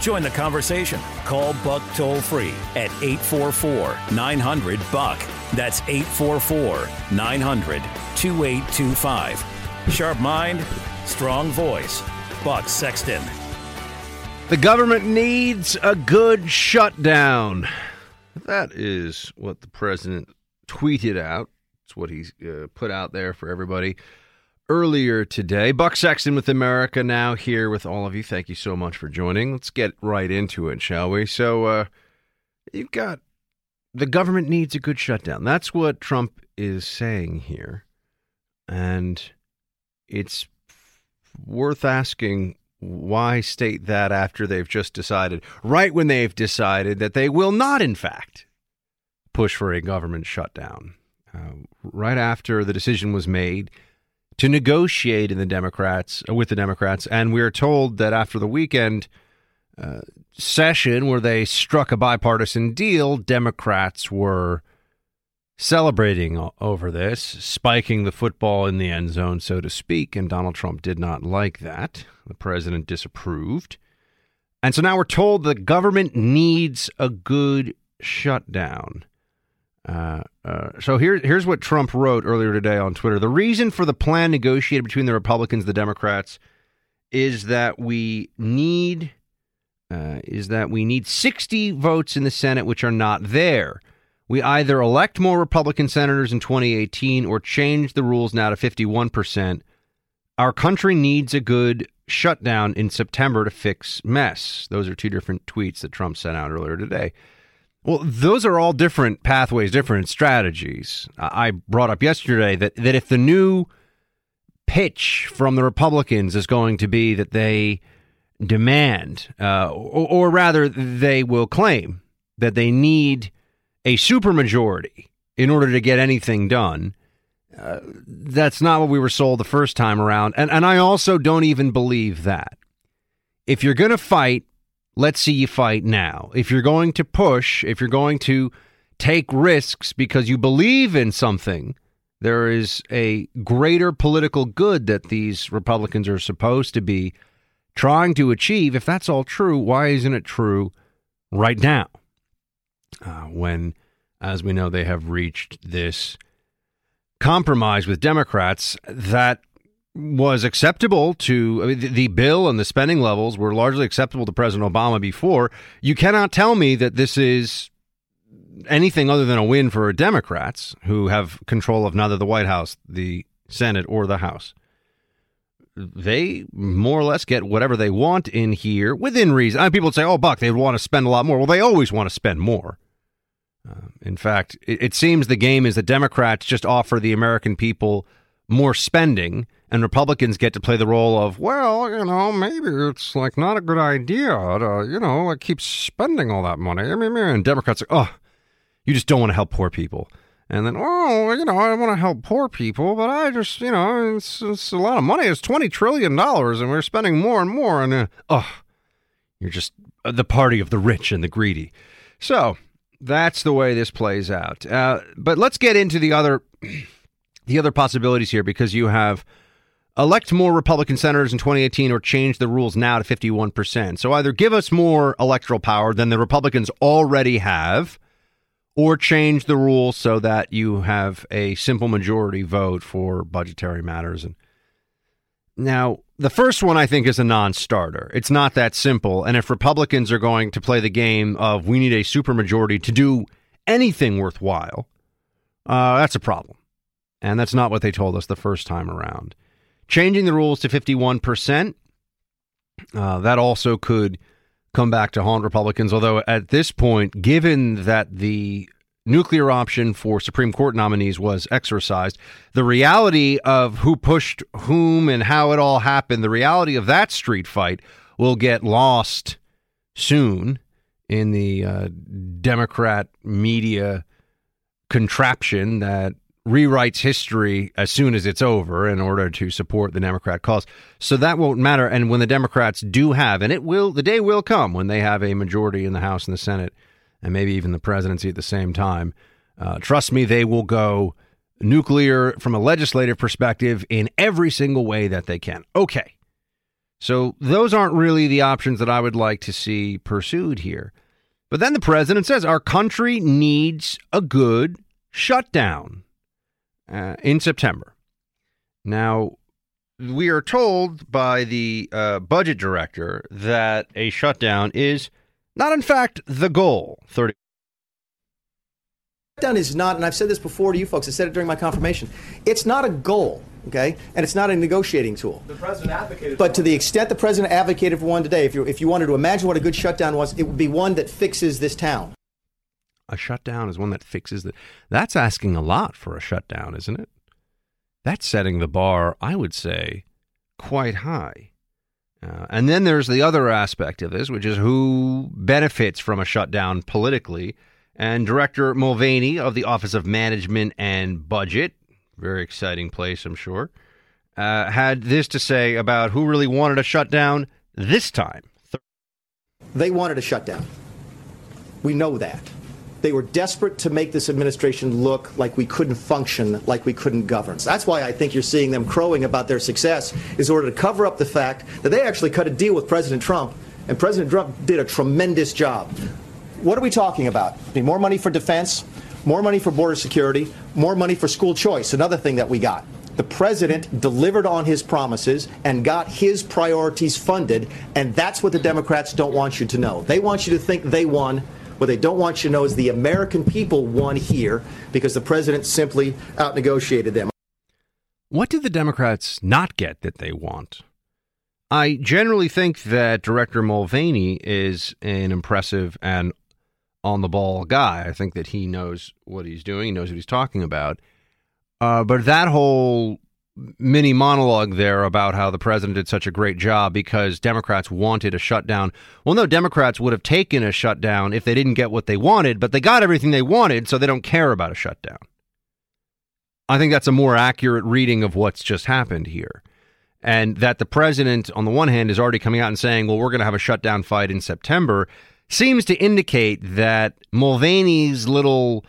Join the conversation. Call Buck toll free at 844 900 Buck. That's 844 900 2825. Sharp mind, strong voice. Buck Sexton. The government needs a good shutdown. That is what the president tweeted out. It's what he uh, put out there for everybody earlier today. Buck Sexton with America Now here with all of you. Thank you so much for joining. Let's get right into it, shall we? So, uh, you've got the government needs a good shutdown. That's what Trump is saying here. And it's worth asking why state that after they've just decided, right when they've decided that they will not, in fact, push for a government shutdown. Uh, right after the decision was made to negotiate in the Democrats uh, with the Democrats, and we are told that after the weekend uh, session where they struck a bipartisan deal, Democrats were celebrating over this, spiking the football in the end zone, so to speak, and Donald Trump did not like that. The president disapproved. And so now we're told the government needs a good shutdown. Uh, uh, so here, here's what Trump wrote earlier today on Twitter. The reason for the plan negotiated between the Republicans and the Democrats is that we need uh, is that we need 60 votes in the Senate, which are not there. We either elect more Republican senators in 2018 or change the rules now to 51%. Our country needs a good shutdown in September to fix mess. Those are two different tweets that Trump sent out earlier today. Well, those are all different pathways, different strategies. I brought up yesterday that, that if the new pitch from the Republicans is going to be that they demand, uh, or, or, rather, they will claim that they need a supermajority in order to get anything done. Uh, that's not what we were sold the first time around. And, and I also don't even believe that. If you're going to fight let's see you fight now. If you're going to push, if you're going to take risks because you believe in something, there is a greater political good that these Republicans are supposed to be trying to achieve. If that's all true, why isn't it true right now? Uh, when, as we know, they have reached this compromise with Democrats that was acceptable to I mean, the, the bill and the spending levels were largely acceptable to President Obama before. You cannot tell me that this is anything other than a win for Democrats who have control of neither the White House, the Senate, or the House. They more or less get whatever they want in here within reason. I mean, people would say, "Oh, Buck, they want to spend a lot more." Well, they always want to spend more. Uh, in fact, it, it seems the game is that Democrats just offer the American people more spending and Republicans get to play the role of, well, you know, maybe it's like not a good idea to, you know, like keep spending all that money. I mean, and Democrats are, oh, you just don't want to help poor people. And then, oh, you know, I want to help poor people, but I just, you know, it's, it's a lot of money. It's $20 trillion, and we're spending more and more. And, uh, oh, you're just the party of the rich and the greedy. So that's the way this plays out. Uh, but let's get into the other, the other possibilities here because you have – elect more Republican senators in 2018 or change the rules now to 51%. So either give us more electoral power than the Republicans already have, or change the rules so that you have a simple majority vote for budgetary matters. And now, the first one I think is a non-starter. It's not that simple. And if Republicans are going to play the game of we need a supermajority to do anything worthwhile, uh, that's a problem. And that's not what they told us the first time around. Changing the rules to 51%, uh, that also could come back to haunt Republicans. Although at this point, given that the nuclear option for Supreme Court nominees was exercised, the reality of who pushed whom and how it all happened, the reality of that street fight will get lost soon in the uh, Democrat media contraption that rewrites history as soon as it's over in order to support the Democrat cause. So that won't matter. And when the Democrats do have, and it will, the day will come when they have a majority in the House and the Senate, and maybe even the presidency at the same time. Uh, trust me, they will go nuclear from a legislative perspective in every single way that they can. Okay. So those aren't really the options that I would like to see pursued here. But then the president says our country needs a good shutdown uh, in September. Now, we are told by the uh, budget director that a shutdown is not, in fact, the goal. 30. Shutdown is not, and I've said this before to you folks, I said it during my confirmation, it's not a goal, okay? And it's not a negotiating tool. The president advocated But to the extent the president advocated for one today, if you, if you wanted to imagine what a good shutdown was, it would be one that fixes this town. A shutdown is one that fixes that. That's asking a lot for a shutdown, isn't it? That's setting the bar, I would say, quite high. Uh, and then there's the other aspect of this, which is who benefits from a shutdown politically. And Director Mulvaney of the Office of Management and Budget, very exciting place, I'm sure, uh, had this to say about who really wanted a shutdown this time. They wanted a shutdown. We know that. They were desperate to make this administration look like we couldn't function, like we couldn't govern. So that's why I think you're seeing them crowing about their success, is in order to cover up the fact that they actually cut a deal with President Trump, and President Trump did a tremendous job. What are we talking about? More money for defense, more money for border security, more money for school choice, another thing that we got. The president delivered on his promises and got his priorities funded, and that's what the Democrats don't want you to know. They want you to think they won. What they don't want you to know is the American people won here because the president simply outnegotiated them. What did the Democrats not get that they want? I generally think that Director Mulvaney is an impressive and on the ball guy. I think that he knows what he's doing, he knows what he's talking about. Uh, but that whole mini monologue there about how the president did such a great job because Democrats wanted a shutdown. Well, no, Democrats would have taken a shutdown if they didn't get what they wanted, but they got everything they wanted, so they don't care about a shutdown. I think that's a more accurate reading of what's just happened here. And that the president, on the one hand, is already coming out and saying, well, we're going to have a shutdown fight in September, seems to indicate that Mulvaney's little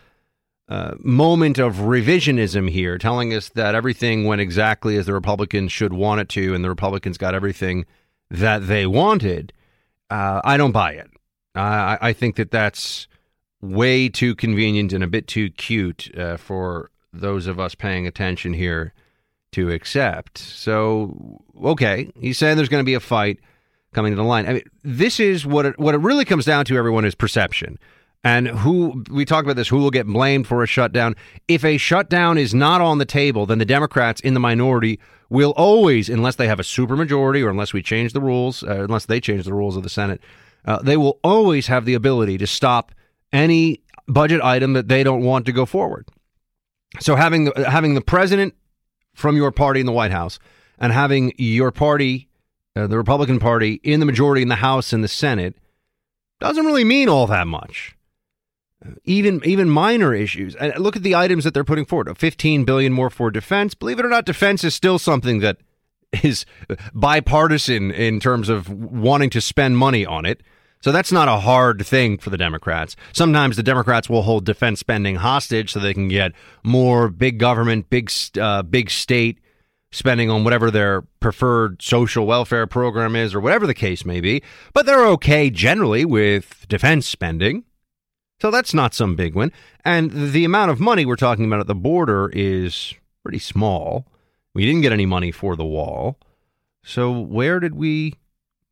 uh, moment of revisionism here, telling us that everything went exactly as the Republicans should want it to, and the Republicans got everything that they wanted. Uh, I don't buy it. I, I think that that's way too convenient and a bit too cute uh, for those of us paying attention here to accept. So, okay, he's saying there's going to be a fight coming to the line. I mean, this is what it, what it really comes down to. Everyone is perception, and who we talk about this. Who will get blamed for a shutdown? If a shutdown is not on the table, then the Democrats in the minority will always, unless they have a supermajority or unless we change the rules, uh, unless they change the rules of the Senate, uh, they will always have the ability to stop any budget item that they don't want to go forward. So having the, having the president from your party in the White House and having your party, uh, the Republican Party, in the majority in the House and the Senate doesn't really mean all that much. Even even minor issues. And look at the items that they're putting forward. 15 billion more for defense. Believe it or not, defense is still something that is bipartisan in terms of wanting to spend money on it. So that's not a hard thing for the Democrats. Sometimes the Democrats will hold defense spending hostage so they can get more big government, big uh, big state spending on whatever their preferred social welfare program is or whatever the case may be. But they're okay generally with defense spending. So that's not some big one. And the amount of money we're talking about at the border is pretty small. We didn't get any money for the wall. So where did we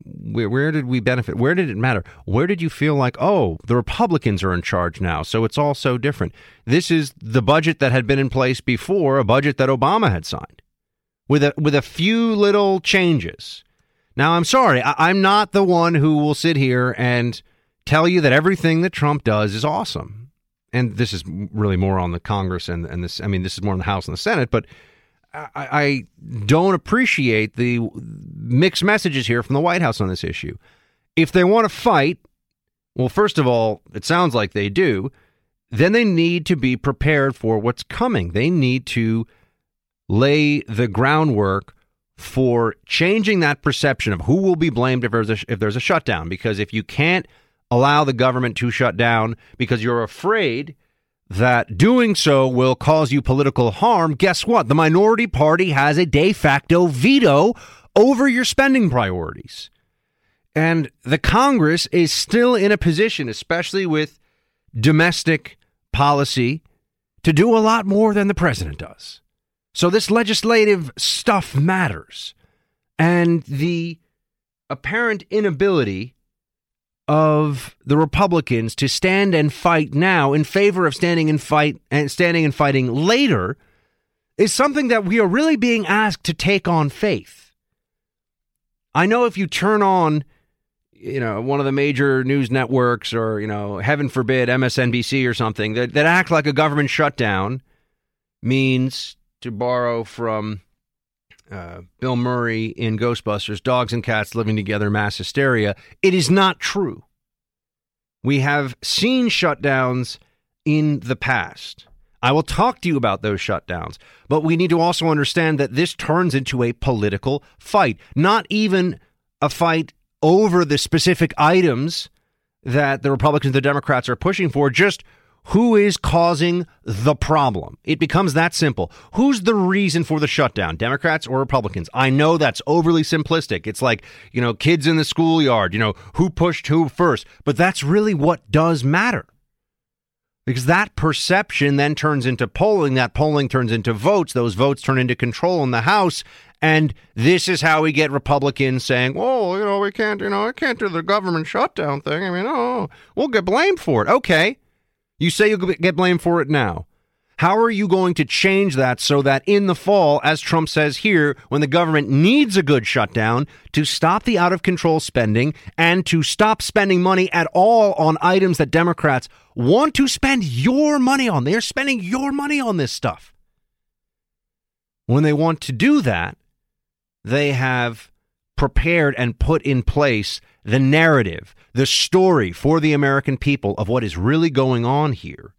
where, where did we benefit? Where did it matter? Where did you feel like, oh, the Republicans are in charge now, so it's all so different? This is the budget that had been in place before, a budget that Obama had signed, with a with a few little changes. Now, I'm sorry, I, I'm not the one who will sit here and tell you that everything that Trump does is awesome. And this is really more on the Congress and and this. I mean, this is more on the House and the Senate, but I, I don't appreciate the mixed messages here from the White House on this issue. if they want to fight, well, first of all, it sounds like they do, then they need to be prepared for what's coming. They need to lay the groundwork for changing that perception of who will be blamed if there's a, if there's a shutdown. Because if you can't allow the government to shut down because you're afraid that doing so will cause you political harm, guess what? The minority party has a de facto veto over your spending priorities. And the Congress is still in a position, especially with domestic policy, to do a lot more than the president does. So this legislative stuff matters. And the apparent inability of the Republicans to stand and fight now in favor of standing and fight and standing and fighting later is something that we are really being asked to take on faith. I know if you turn on you know, one of the major news networks or, you know, heaven forbid, MSNBC or something that, that act like a government shutdown means, to borrow from uh, Bill Murray in Ghostbusters, dogs and cats living together, mass hysteria. It is not true. We have seen shutdowns in the past. I will talk to you about those shutdowns, but we need to also understand that this turns into a political fight, not even a fight over the specific items that the Republicans and the Democrats are pushing for, just who is causing the problem. It becomes that simple. Who's the reason for the shutdown, Democrats or Republicans? I know that's overly simplistic. It's like, you know, kids in the schoolyard, you know, who pushed who first, but that's really what does matter. Because that perception then turns into polling, that polling turns into votes, those votes turn into control in the House, and this is how we get Republicans saying, "Oh, you know, we can't, you know, I can't do the government shutdown thing. I mean, oh, we'll get blamed for it." Okay, you say you'll get blamed for it now. How are you going to change that so that in the fall, as Trump says here, when the government needs a good shutdown to stop the out of control spending and to stop spending money at all on items that Democrats want to spend your money on? They're spending your money on this stuff. When they want to do that, they have prepared and put in place the narrative, the story for the American people of what is really going on here.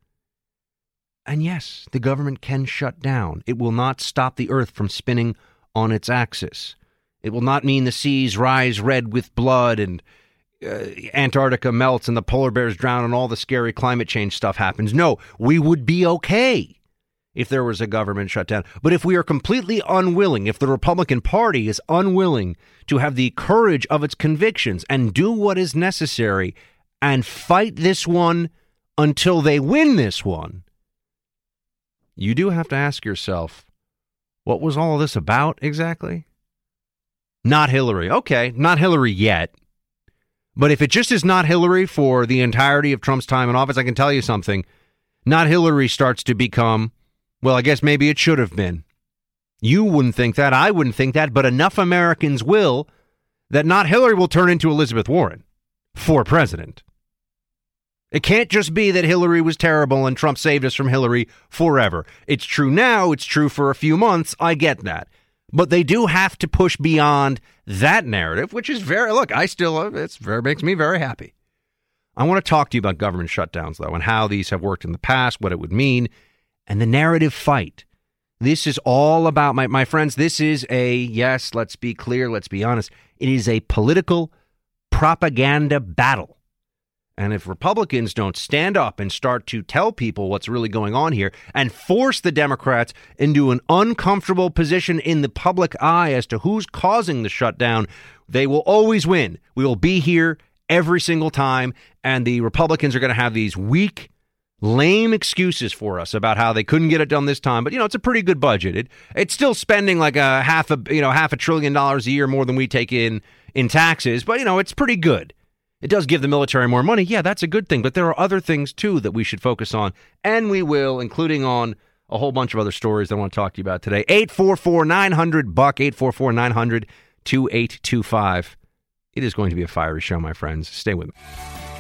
And yes, the government can shut down. It will not stop the earth from spinning on its axis. It will not mean the seas rise red with blood and uh, Antarctica melts and the polar bears drown and all the scary climate change stuff happens. No, we would be okay if there was a government shutdown. But if we are completely unwilling, if the Republican Party is unwilling to have the courage of its convictions and do what is necessary and fight this one until they win this one, you do have to ask yourself, what was all this about exactly? Not Hillary. Okay, not Hillary yet. But if it just is not Hillary for the entirety of Trump's time in office, I can tell you something. Not Hillary starts to become well, I guess maybe it should have been. You wouldn't think that. I wouldn't think that. But enough Americans will that not Hillary will turn into Elizabeth Warren for president. It can't just be that Hillary was terrible and Trump saved us from Hillary forever. It's true now. It's true for a few months. I get that. But they do have to push beyond that narrative, which is very, look, I still, uh, it's very, makes me very happy. I want to talk to you about government shutdowns, though, and how these have worked in the past, what it would mean, and the narrative fight. This is all about, my, my friends, this is a, yes, let's be clear, let's be honest, it is a political propaganda battle. And if Republicans don't stand up and start to tell people what's really going on here and force the Democrats into an uncomfortable position in the public eye as to who's causing the shutdown, they will always win. We will be here every single time, and the Republicans are going to have these weak, lame excuses for us about how they couldn't get it done this time. But you know, it's a pretty good budget. It it's still spending like a half a you know half a trillion dollars a year more than we take in in taxes. But you know, it's pretty good. It does give the military more money. Yeah, that's a good thing. But there are other things too that we should focus on, and we will, including on a whole bunch of other stories that I want to talk to you about today. 844 900 Buck, 844 900 2825. It is going to be a fiery show, my friends. Stay with me.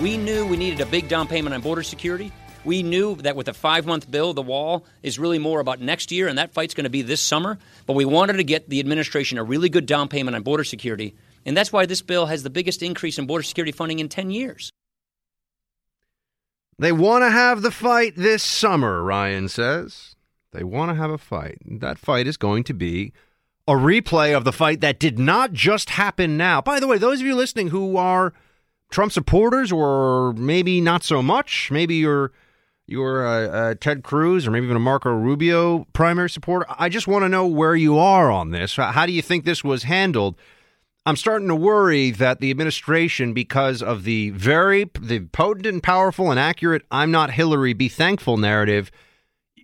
We knew we needed a big down payment on border security. We knew that with a five month bill, the wall is really more about next year, and that fight's going to be this summer. But we wanted to get the administration a really good down payment on border security. And that's why this bill has the biggest increase in border security funding in 10 years. They want to have the fight this summer, Ryan says. They want to have a fight. That fight is going to be a replay of the fight that did not just happen now. By the way, those of you listening who are Trump supporters or maybe not so much, maybe you're you're a, uh, a uh, Ted Cruz or maybe even a Marco Rubio primary supporter. I just want to know where you are on this. How do you think this was handled? I'm starting to worry that the administration, because of the very the potent and powerful and accurate "I'm not Hillary, be thankful" narrative,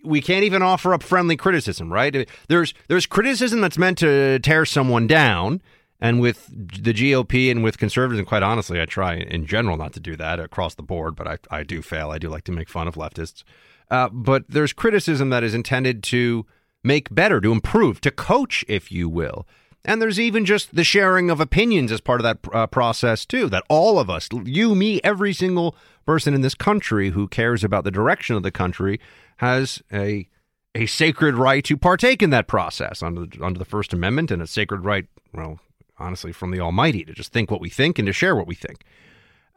we can't even offer up friendly criticism. Right? There's there's criticism that's meant to tear someone down, and with the GOP and with conservatives, and quite honestly, I try in general not to do that across the board, but I I do fail. I do like to make fun of leftists. Uh, but there's criticism that is intended to make better, to improve, to coach, if you will. And there's even just the sharing of opinions as part of that uh, process, too. That all of us, you, me, every single person in this country who cares about the direction of the country, has a a sacred right to partake in that process under the, under the First Amendment and a sacred right, well, honestly, from the Almighty to just think what we think and to share what we think.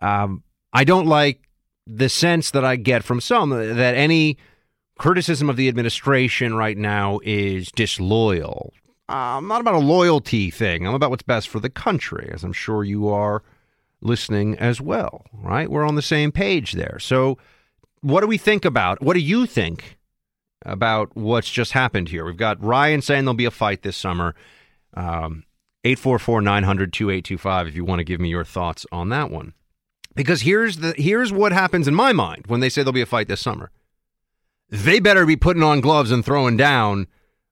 Um, I don't like the sense that I get from some that any criticism of the administration right now is disloyal uh, I'm not about a loyalty thing. I'm about what's best for the country, as I'm sure you are listening as well, right? We're on the same page there. So, what do we think about? What do you think about what's just happened here? We've got Ryan saying there'll be a fight this summer. Um, 844 900 2825 if you want to give me your thoughts on that one. Because here's the here's what happens in my mind when they say there'll be a fight this summer. They better be putting on gloves and throwing down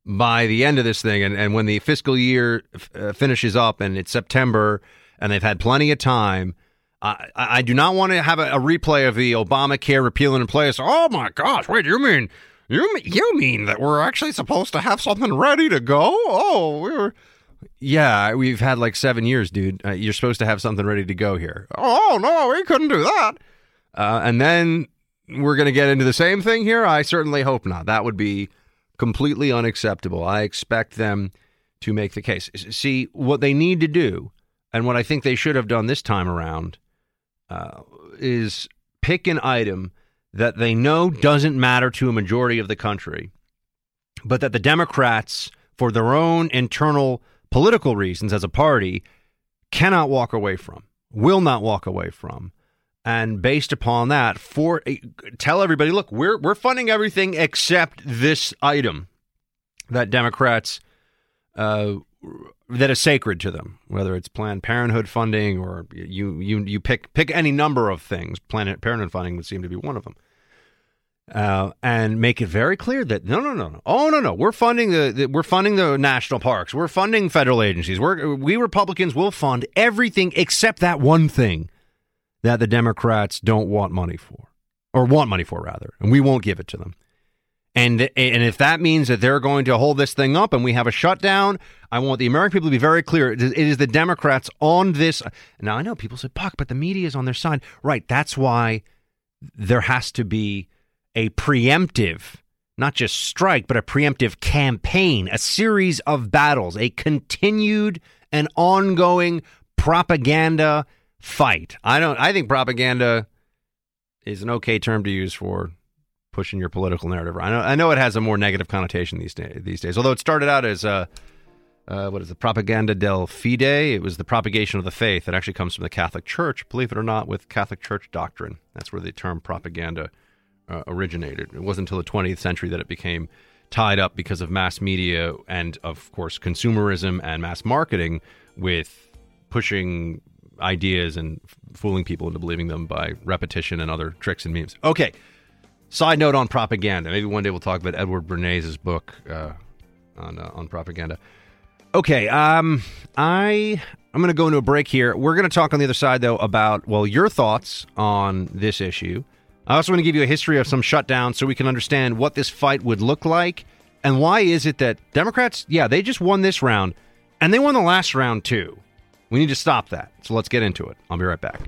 by the end of this thing. And, and when the fiscal year uh, finishes up and it's September and they've had plenty of time, I, I do not want to have a, a replay of the Obamacare repeal and replace. Oh my gosh! Wait, you mean you mean, you mean that we're actually supposed to have something ready to go? Oh, we are Yeah, we've had like seven years, dude. Uh, you're supposed to have something ready to go here. Oh no, we couldn't do that. Uh, and then we're going to get into the same thing here. I certainly hope not. That would be completely unacceptable. I expect them to make the case. See, what they need to do, and what I think they should have done this time around, uh, is pick an item that they know doesn't matter to a majority of the country, but that the Democrats, for their own internal political reasons as a party, cannot walk away from, will not walk away from. And based upon that for tell everybody look we're we're funding everything except this item that democrats uh, that is sacred to them whether it's planned parenthood funding or you you you pick pick any number of things. Planned parenthood funding would seem to be one of them uh, and make it very clear that no, no, no, no, oh no, no, we're funding the, the, we're funding the national parks, we're funding federal agencies, we're we Republicans will fund everything except that one thing that the Democrats don't want money for, or want money for rather, and we won't give it to them. And and if that means that they're going to hold this thing up and we have a shutdown, I want the American people to be very clear. It is the Democrats on this. Now I know people say, "Buck," but the media is on their side. Right. That's why there has to be a preemptive, not just strike, but a preemptive campaign, a series of battles, a continued and ongoing propaganda fight. I don't. I think propaganda is an okay term to use for pushing your political narrative. I know. I know it has a more negative connotation these days. These days, although it started out as a uh, what is it? Propaganda del fide. It was the propagation of the faith. It actually comes from the Catholic Church, believe it or not, with Catholic Church doctrine. That's where the term propaganda uh, originated. It wasn't until the 20th century that it became tied up because of mass media and, of course, consumerism and mass marketing with pushing ideas and fooling people into believing them by repetition and other tricks and memes. Okay. Side note on propaganda. Maybe one day we'll talk about Edward Bernays' book uh, on uh, on propaganda. Okay. Um, I I'm going to go into a break here. We're going to talk on the other side though about well your thoughts on this issue. I also want to give you a history of some shutdowns so we can understand what this fight would look like and why is it that Democrats, yeah, they just won this round and they won the last round too. We need to stop that. So let's get into it. I'll be right back.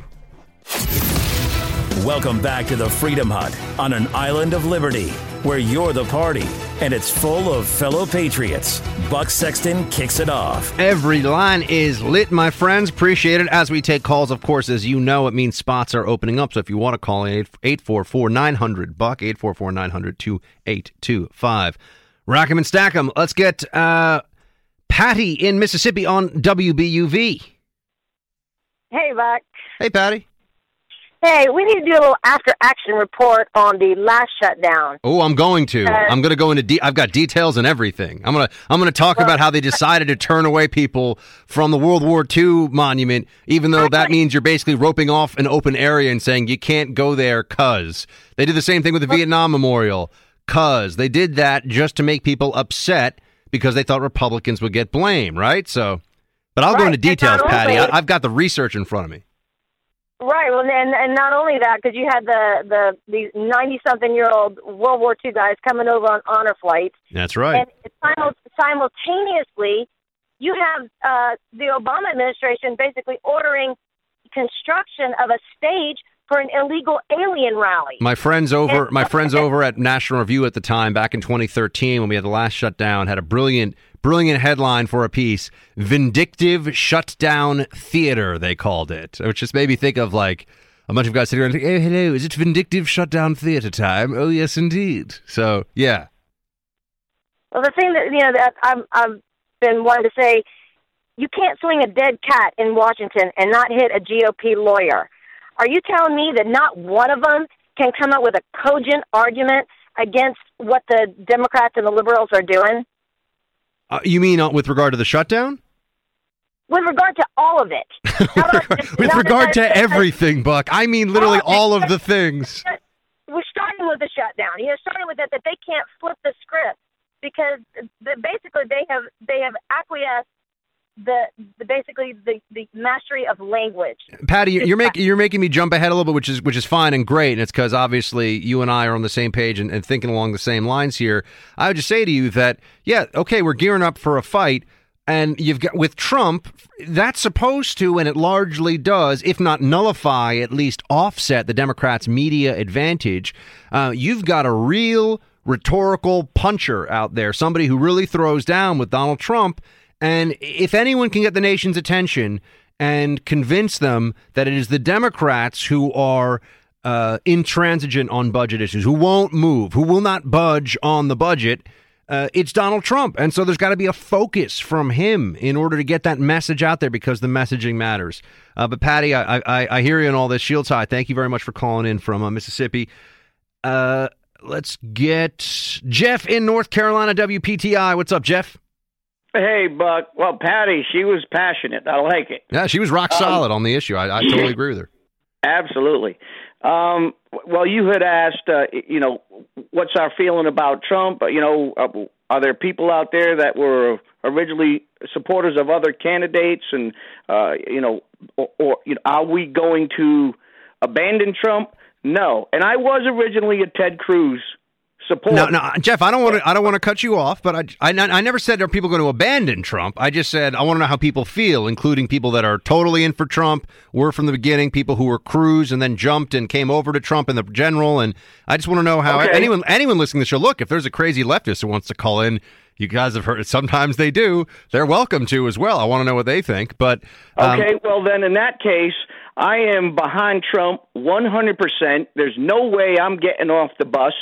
Welcome back to the Freedom Hut on an island of liberty where you're the party and it's full of fellow patriots. Buck Sexton kicks it off. Every line is lit, my friends. Appreciate it. As we take calls, of course, as you know, it means spots are opening up. So if you want to call in, 844 900 Buck, 844 900 2825. Rack 'em and stack 'em. Let's get uh, Patty in Mississippi on WBUV. Hey, Buck. Hey, Patty. Hey, we need to do a little after action report on the last shutdown. Oh, I'm going to. Uh, I'm going to go into. De- I've got details and everything. I'm gonna. I'm gonna talk about how they decided to turn away people from the World War II monument, even though that means you're basically roping off an open area and saying you can't go there. Cause they did the same thing with the Vietnam Memorial. Cause they did that just to make people upset because they thought Republicans would get blame. Right. So, but I'll go into details, Patty. I, I've got the research in front of me. Right. Well, and and not only that, because you had the the these ninety something year old World War II guys coming over on honor flights, That's right. and simul- simultaneously, you have uh, the Obama administration basically ordering construction of a stage for an illegal alien rally. My friends over my friends over at National Review at the time back in 2013 when we had the last shutdown had a brilliant brilliant headline for a piece vindictive shutdown theater they called it which just made me think of like a bunch of guys sitting around like, oh hello is it vindictive shutdown theater time? Oh yes indeed. So yeah. Well, the thing that you know that I'm, I've been wanting to say, you can't swing a dead cat in Washington and not hit a GOP lawyer. Are you telling me that not one of them can come up with a cogent argument against what the Democrats and the liberals are doing uh, you mean uh, with regard to the shutdown with regard to all of it? with Not regard to everything buck i mean literally all of the things we're starting with the shutdown. You know, starting with that that they can't flip the script because basically they have they have acquiesced the, the basically the, the mastery of language. Patty, you're making you're making me jump ahead a little bit, which is which is fine and great, and it's because obviously you and I are on the same page and, and thinking along the same lines here. I would just say to you that yeah, okay, we're gearing up for a fight, and you've got with Trump, that's supposed to, and it largely does, if not nullify, at least offset the Democrats' media advantage. Uh, you've got a real rhetorical puncher out there, somebody who really throws down with Donald Trump. And if anyone can get the nation's attention and convince them that it is the Democrats who are uh, intransigent on budget issues, who won't move, who will not budge on the budget, uh, it's Donald Trump. And so there's got to be a focus from him in order to get that message out there because the messaging matters. Uh, but Patty, I, I, I hear you in all this. Shields High, thank you very much for calling in from uh, Mississippi. Uh, let's get Jeff in North Carolina, WPTI. What's up, Jeff? Hey, Buck. Well, Patty, she was passionate. I like it. Yeah, she was rock Um, solid on the issue. I, I totally agree with her. Absolutely. Um, well, you had asked, uh, you know, what's our feeling about Trump? Uh, You know, uh, are there people out there that were originally supporters of other candidates, and uh, you know, or, or you know, are we going to abandon Trump? No. And I was originally a Ted Cruz supporter. No, no, Jeff, I don't want to. I don't want to cut you off, but I, I, I never said are people going to abandon Trump. I just said I want to know how people feel, including people that are totally in for Trump, were from the beginning, people who were Cruz and then jumped and came over to Trump in the general. And I just want to know how Okay. anyone anyone listening to the show. Look, if there's a crazy leftist who wants to call in, you guys have heard. Sometimes they do. They're welcome to as well. I want to know what they think. But um, Okay, well then in that case, I am behind Trump 100%. There's no way I'm getting off the bus.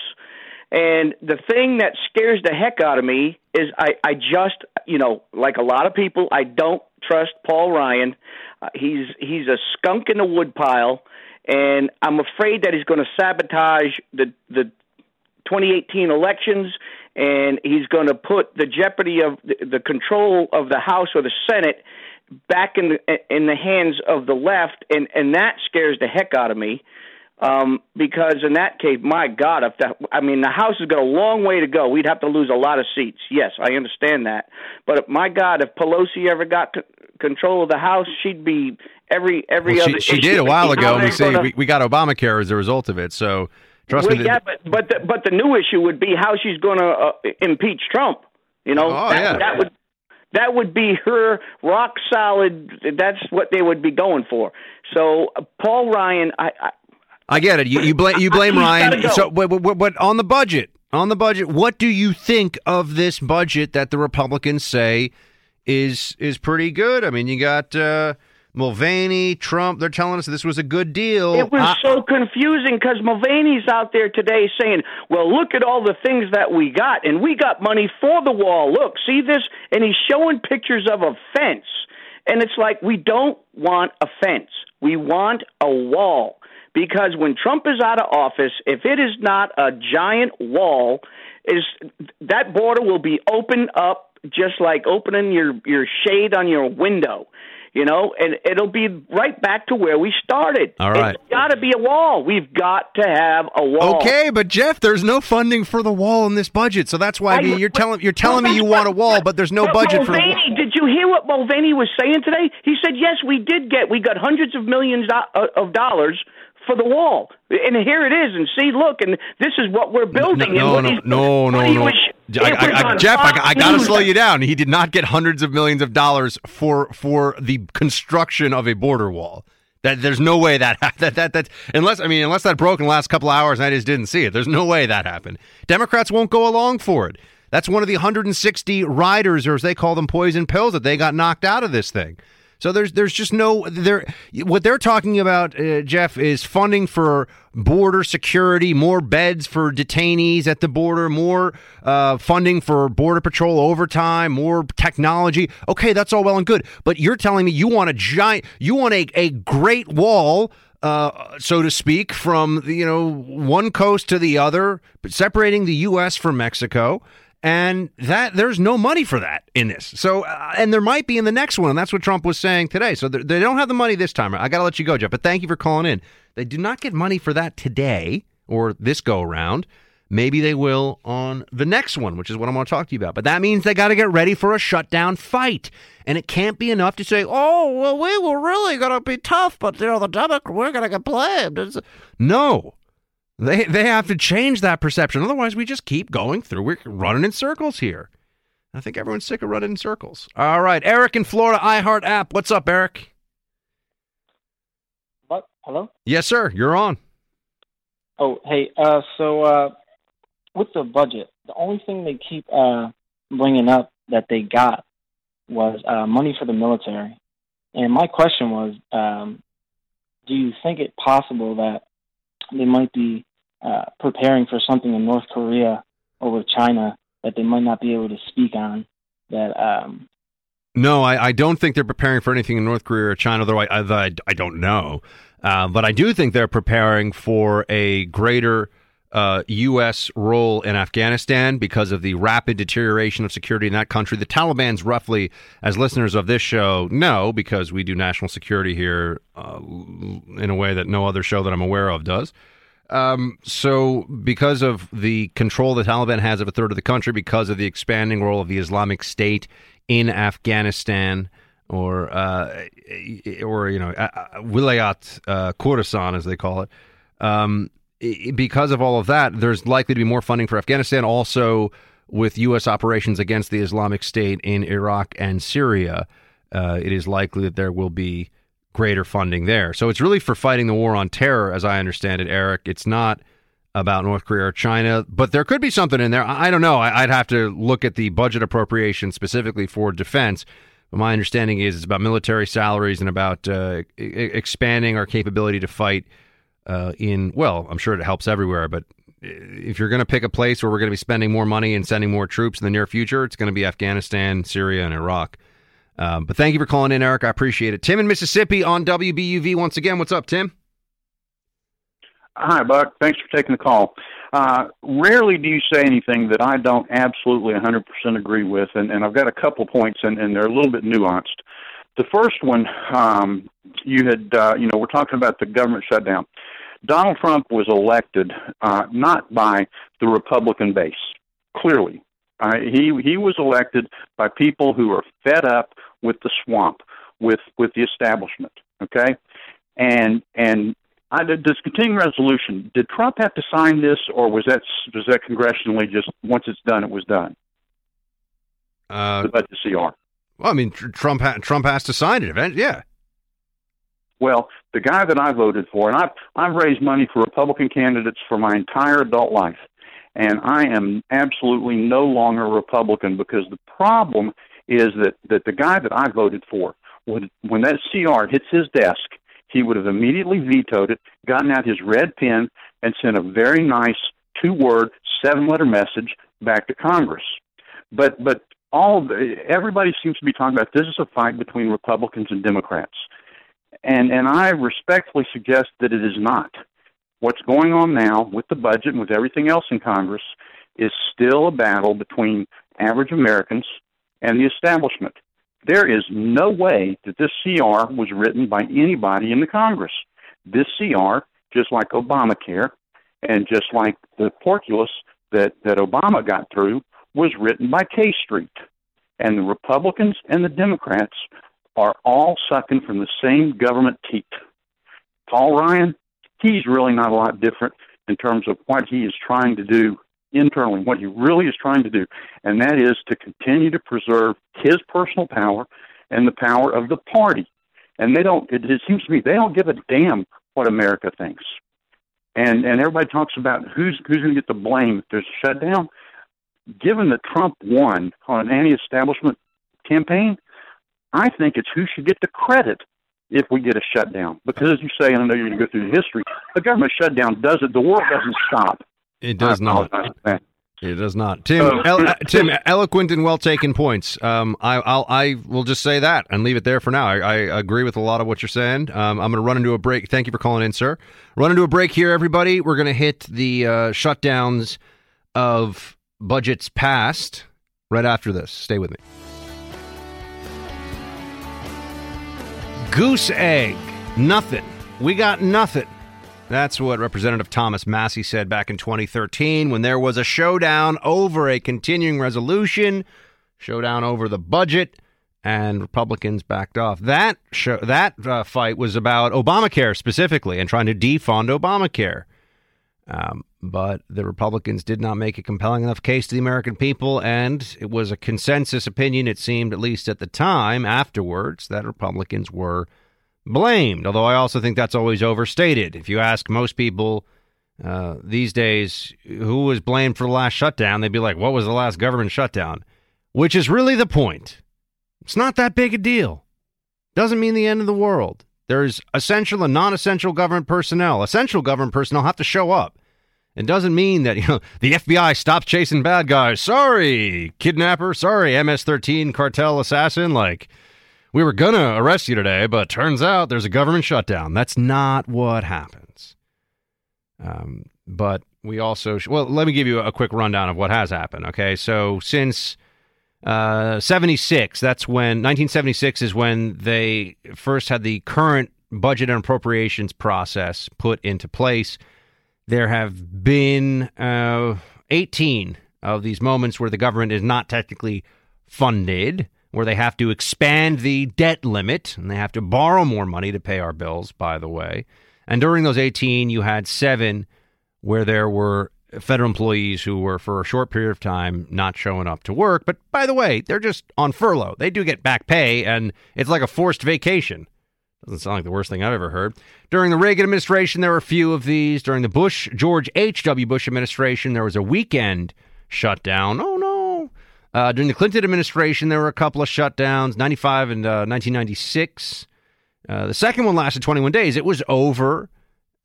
And the thing that scares the heck out of me is I I just, you know, like a lot of people, I don't trust Paul Ryan. Uh, he's he's a skunk in the woodpile and I'm afraid that he's going to sabotage the the 2018 elections and he's going to put the jeopardy of the, the control of the House or the Senate back in the in the hands of the left, and and that scares the heck out of me. Um, because in that case, my God, if that, I mean, the House has got a long way to go. We'd have to lose a lot of seats. Yes, I understand that. But my God, if Pelosi ever got c- control of the House, she'd be every every well, other. she, she did a while ago. and We see gonna- we, we got Obamacare as a result of it. So trust well, me. yeah, but but the, but the new issue would be how she's going to uh, impeach Trump. You know, Oh, that, yeah. that would that would be her rock solid. That's what they would be going for. So uh, Paul Ryan, I, I I get it. You, you blame you blame Ryan. go. So, but, but, but on the budget, on the budget, what do you think of this budget that the Republicans say is is pretty good? I mean, you got uh, Mulvaney, Trump. They're telling us this was a good deal. It was I- so confusing because Mulvaney's out there today saying, "Well, look at all the things that we got, and we got money for the wall. Look, see this?" And he's showing pictures of a fence, and it's like we don't want a fence. We want a wall because when Trump is out of office, if it is not a giant wall, is that border will be opened up just like opening your your shade on your window. You know, and it'll be right back to where we started. All right. It's got to be a wall. We've got to have a wall. Okay, but Jeff, there's no funding for the wall in this budget, so that's why I mean, you're telling you're telling me you want a wall, but there's no But budget for. Mulvaney, did you hear what Mulvaney was saying today? He said, "Yes, we did get. We got hundreds of millions uh, of dollars for the wall, and here it is. And see, look, and this is what we're building. No, no, no, no, no. I- I- I- Jeff, I, I got to slow you down. He did not get hundreds of millions of dollars for for the construction of a border wall. That there's no way that that that that unless I mean unless that broke in the last couple hours and I just didn't see it. There's no way that happened. Democrats won't go along for it. That's one of the 160 riders, or as they call them, poison pills that they got knocked out of this thing. So there's there's just no there. What they're talking about, uh, Jeff, is funding for border security, more beds for detainees at the border, more uh, funding for border patrol overtime, more technology. Okay, that's all well and good, but you're telling me you want a giant, you want a a great wall. Uh, so to speak, from you know one coast to the other, separating the U.S. from Mexico, and that there's no money for that in this. So, uh, and there might be in the next one, and that's what Trump was saying today. So they don't have the money this time. I got to let you go, Jeff. But thank you for calling in. They do not get money for that today or this go around. Maybe they will on the next one, which is what I'm going to talk to you about. But that means they got to get ready for a shutdown fight. And it can't be enough to say, oh, well, we were really going to be tough, but, you know, the Democrats, we're going to get blamed. It's- No. They, they have to change that perception. Otherwise, we just keep going through. We're running in circles here. I think everyone's sick of running in circles. All right. Eric in Florida, iHeart app. What's up, Eric? What? Hello? Yes, sir. You're on. Oh, hey. Uh, so uh, with the budget, the only thing they keep uh, bringing up that they got was uh, money for the military. And my question was, um, do you think it possible that they might be uh, preparing for something in North Korea or with China that they might not be able to speak on? That um, No, I, I don't think they're preparing for anything in North Korea or China, though I, I, I don't know. Uh, but I do think they're preparing for a greater uh, U.S. role in Afghanistan because of the rapid deterioration of security in that country. The Taliban's roughly, as listeners of this show know, because we do national security here uh, in a way that no other show that I'm aware of does. Um, so, because of the control the Taliban has of a third of the country, because of the expanding role of the Islamic State in Afghanistan, or uh, or you know, uh, uh, Wilayat uh, Khorasan, as they call it, um, because of all of that, there's likely to be more funding for Afghanistan. Also, with U.S. operations against the Islamic State in Iraq and Syria, uh, it is likely that there will be greater funding there. So it's really for fighting the war on terror, as I understand it, Eric. It's not about North Korea or China, but there could be something in there. I, don't know. I'd have to look at the budget appropriation specifically for defense. But my understanding is it's about military salaries and about uh, expanding our capability to fight uh, in, well, I'm sure it helps everywhere, but if you're going to pick a place where we're going to be spending more money and sending more troops in the near future, it's going to be Afghanistan, Syria, and Iraq. Um, but thank you for calling in, Eric. I appreciate it. Tim in Mississippi on WBUV once again. What's up, Tim? Hi, Buck. Thanks for taking the call. Uh, rarely do you say anything that I don't absolutely 100% agree with, and, and I've got a couple points, and, and they're a little bit nuanced. The first one, um, you had, uh, you know, we're talking about the government shutdown. Donald Trump was elected uh, not by the Republican base, clearly. Uh, he he was elected by people who are fed up with the swamp, with with the establishment. Okay, and and I this continuing resolution. Did Trump have to sign this, or was that was that congressionally just once it's done, it was done? Uh, the budget CR. Well, I mean, Trump ha- Trump has to sign it. Yeah. Well, the guy that I voted for, and I've I've raised money for Republican candidates for my entire adult life, and I am absolutely no longer a Republican because the problem is that that the guy that I voted for would when that CR hits his desk, he would have immediately vetoed it, gotten out his red pen, and sent a very nice two-word, seven-letter message back to Congress. But but all the, everybody seems to be talking about this is a fight between Republicans and Democrats, and and I respectfully suggest that it is not. What's going on now with the budget and with everything else in Congress is still a battle between average Americans and the establishment. There is no way that this CR was written by anybody in the Congress. This CR, just like Obamacare and just like the porkulus that, that Obama got through, was written by K Street. And the Republicans and the Democrats are all sucking from the same government teat. Paul Ryan, he's really not a lot different in terms of what he is trying to do internally, what he really is trying to do, and that is to continue to preserve his personal power and the power of the party. And they don't. It, it seems to me they don't give a damn what America thinks. And and everybody talks about who's who's going to get the blame if there's a shutdown. Given that Trump won on an anti-establishment campaign, I think it's who should get the credit if we get a shutdown. Because as you say, and I know you're going to go through the history, the government shutdown does it. The world doesn't stop. It does not. It does not. Tim, el- uh, Tim, eloquent and well taken points. Um, I, I'll, I will just say that and leave it there for now. I, I agree with a lot of what you're saying. Um, I'm going to run into a break. Thank you for calling in, sir. Run into a break here, everybody. We're going to hit the uh, shutdowns of budgets passed right after this. Stay with me. Goose egg, nothing. We got nothing. That's what Representative Thomas Massie said back in 2013 when there was a showdown over a continuing resolution, showdown over the budget, and Republicans backed off. That show, that uh, fight was about Obamacare specifically and trying to defund Obamacare. Um, but the Republicans did not make a compelling enough case to the American people, and it was a consensus opinion, it seemed, at least at the time, afterwards, that Republicans were blamed. Although I also think that's always overstated. If you ask most people uh, these days who was blamed for the last shutdown, they'd be like, what was the last government shutdown? Which is really the point. It's not that big a deal. Doesn't mean the end of the world. There's essential and non essential government personnel. Essential government personnel have to show up. It doesn't mean that, you know, the FBI stops chasing bad guys. Sorry, kidnapper. Sorry, MS 13 cartel assassin. Like, we were to arrest you today, but turns out there's a government shutdown. That's not what happens. Um, but we also, sh- well, let me give you a quick rundown of what has happened. Okay. So since uh, 76, that's when, 1976 is when they first had the current budget and appropriations process put into place. There have been uh, 18 of these moments where the government is not technically funded where they have to expand the debt limit and they have to borrow more money to pay our bills, by the way. And during those 18, you had seven where there were federal employees who were, for a short period of time, not showing up to work. But by the way, they're just on furlough. They do get back pay, and it's like a forced vacation. Doesn't sound like the worst thing I've ever heard. During the Reagan administration, there were a few of these. During the Bush, George H.W. Bush administration, there was a weekend shutdown. Oh, no uh, during the Clinton administration, there were a couple of shutdowns, 95 and uh, 1996. Uh, the second one lasted 21 days. It was over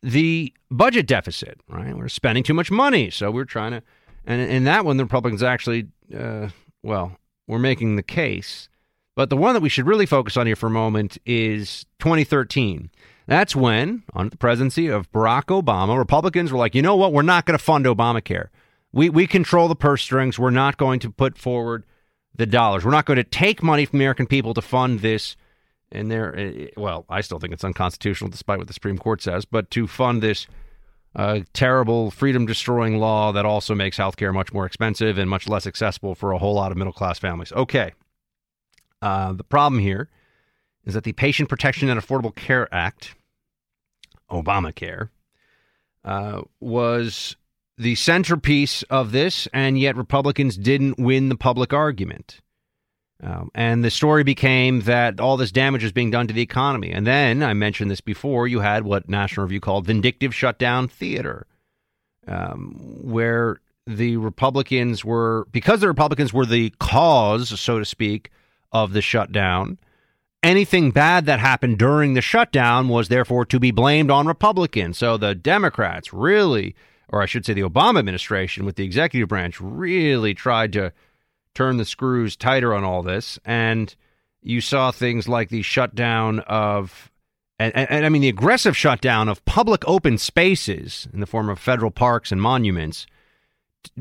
the budget deficit, right? We're spending too much money. So we're trying to, and in that one, the Republicans actually, uh, well, we're making the case. But the one that we should really focus on here for a moment is 2013. That's when, under the presidency of Barack Obama, Republicans were like, you know what? We're not going to fund Obamacare. We we control the purse strings. We're not going to put forward the dollars. We're not going to take money from American people to fund this. And there, well, I still think it's unconstitutional, despite what the Supreme Court says. But to fund this uh, terrible freedom destroying law that also makes healthcare much more expensive and much less accessible for a whole lot of middle class families. Okay. Uh, the problem here is that the Patient Protection and Affordable Care Act, Obamacare, uh, was the centerpiece of this, and yet Republicans didn't win the public argument. Um, and the story became that all this damage was being done to the economy. And then I mentioned this before. You had what National Review called vindictive shutdown theater, um, where the Republicans were because the Republicans were the cause, so to speak, of the shutdown. Anything bad that happened during the shutdown was therefore to be blamed on Republicans. So the Democrats really, or I should say the Obama administration with the executive branch, really tried to turn the screws tighter on all this. And you saw things like the shutdown of, and, and, and, I mean, the aggressive shutdown of public open spaces in the form of federal parks and monuments.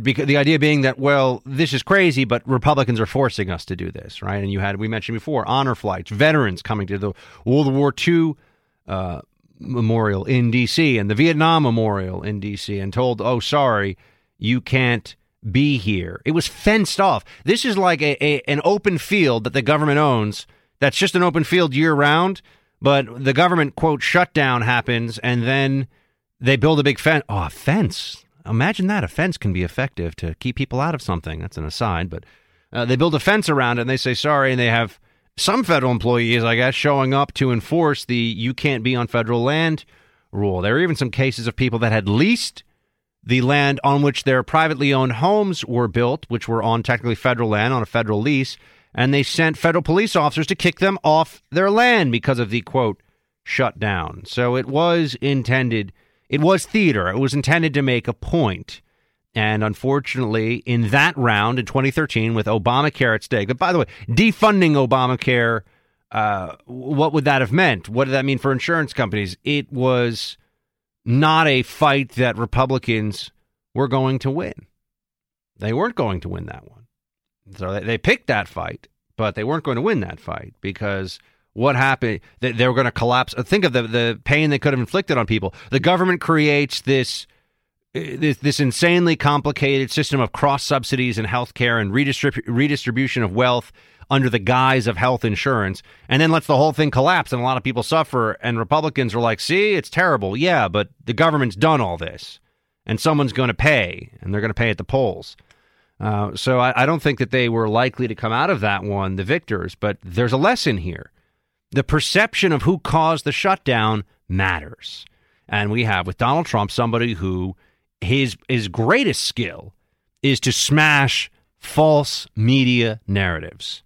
Because the idea being that, well, this is crazy, but Republicans are forcing us to do this, right? And you had, we mentioned before, honor flights, veterans coming to the World War II uh, memorial in D.C. and the Vietnam memorial in D.C. and told, oh, sorry, you can't be here. It was fenced off. This is like a, a, an open field that the government owns. That's just an open field year round, but the government quote shutdown happens, and then they build a big fence. Oh, a fence! Imagine that a fence can be effective to keep people out of something. That's an aside, but uh, they build a fence around it, and they say sorry, and they have some federal employees, I guess, showing up to enforce the "you can't be on federal land" rule. There are even some cases of people that had leased the land on which their privately owned homes were built, which were on technically federal land on a federal lease, and they sent federal police officers to kick them off their land because of the quote shutdown. So it was intended, it was theater. It was intended to make a point. And unfortunately, in that round in 2013 with Obamacare at stake, but by the way, defunding Obamacare, uh, what would that have meant? What did that mean for insurance companies? It was not a fight that Republicans were going to win. They weren't going to win that one. So they, they picked that fight, but they weren't going to win that fight because what happened, they, they were going to collapse. Uh, think of the, the pain they could have inflicted on people. The government creates this. Uh, this, this insanely complicated system of cross subsidies and healthcare and redistrib- redistribution of wealth under the guise of health insurance and then lets the whole thing collapse and a lot of people suffer and republicans are like see it's terrible. Yeah but the government's done all this and someone's going to pay and they're going to pay at the polls. Uh, so I, I don't think that they were likely to come out of that one the victors but there's a lesson here. The perception of who caused the shutdown matters. And we have with donald trump somebody who his his greatest skill is to smash false media narratives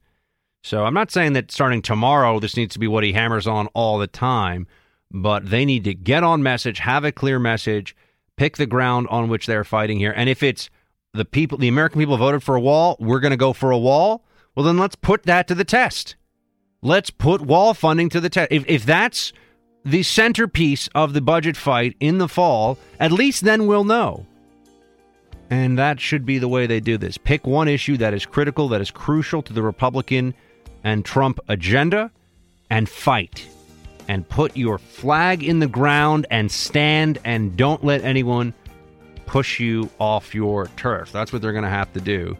so I'm not saying that starting tomorrow, this needs to be what he hammers on all the time, but they need to get on message, have a clear message, pick the ground on which they're fighting here. And if it's the people, the American people voted for a wall, we're going to go for a wall. Well, then let's put that to the test. Let's put wall funding to the test. If, if that's the centerpiece of the budget fight in the fall, at least then we'll know. And that should be the way they do this. Pick one issue that is critical, that is crucial to the Republican and Trump agenda and fight and put your flag in the ground and stand and don't let anyone push you off your turf. That's what they're going to have to do.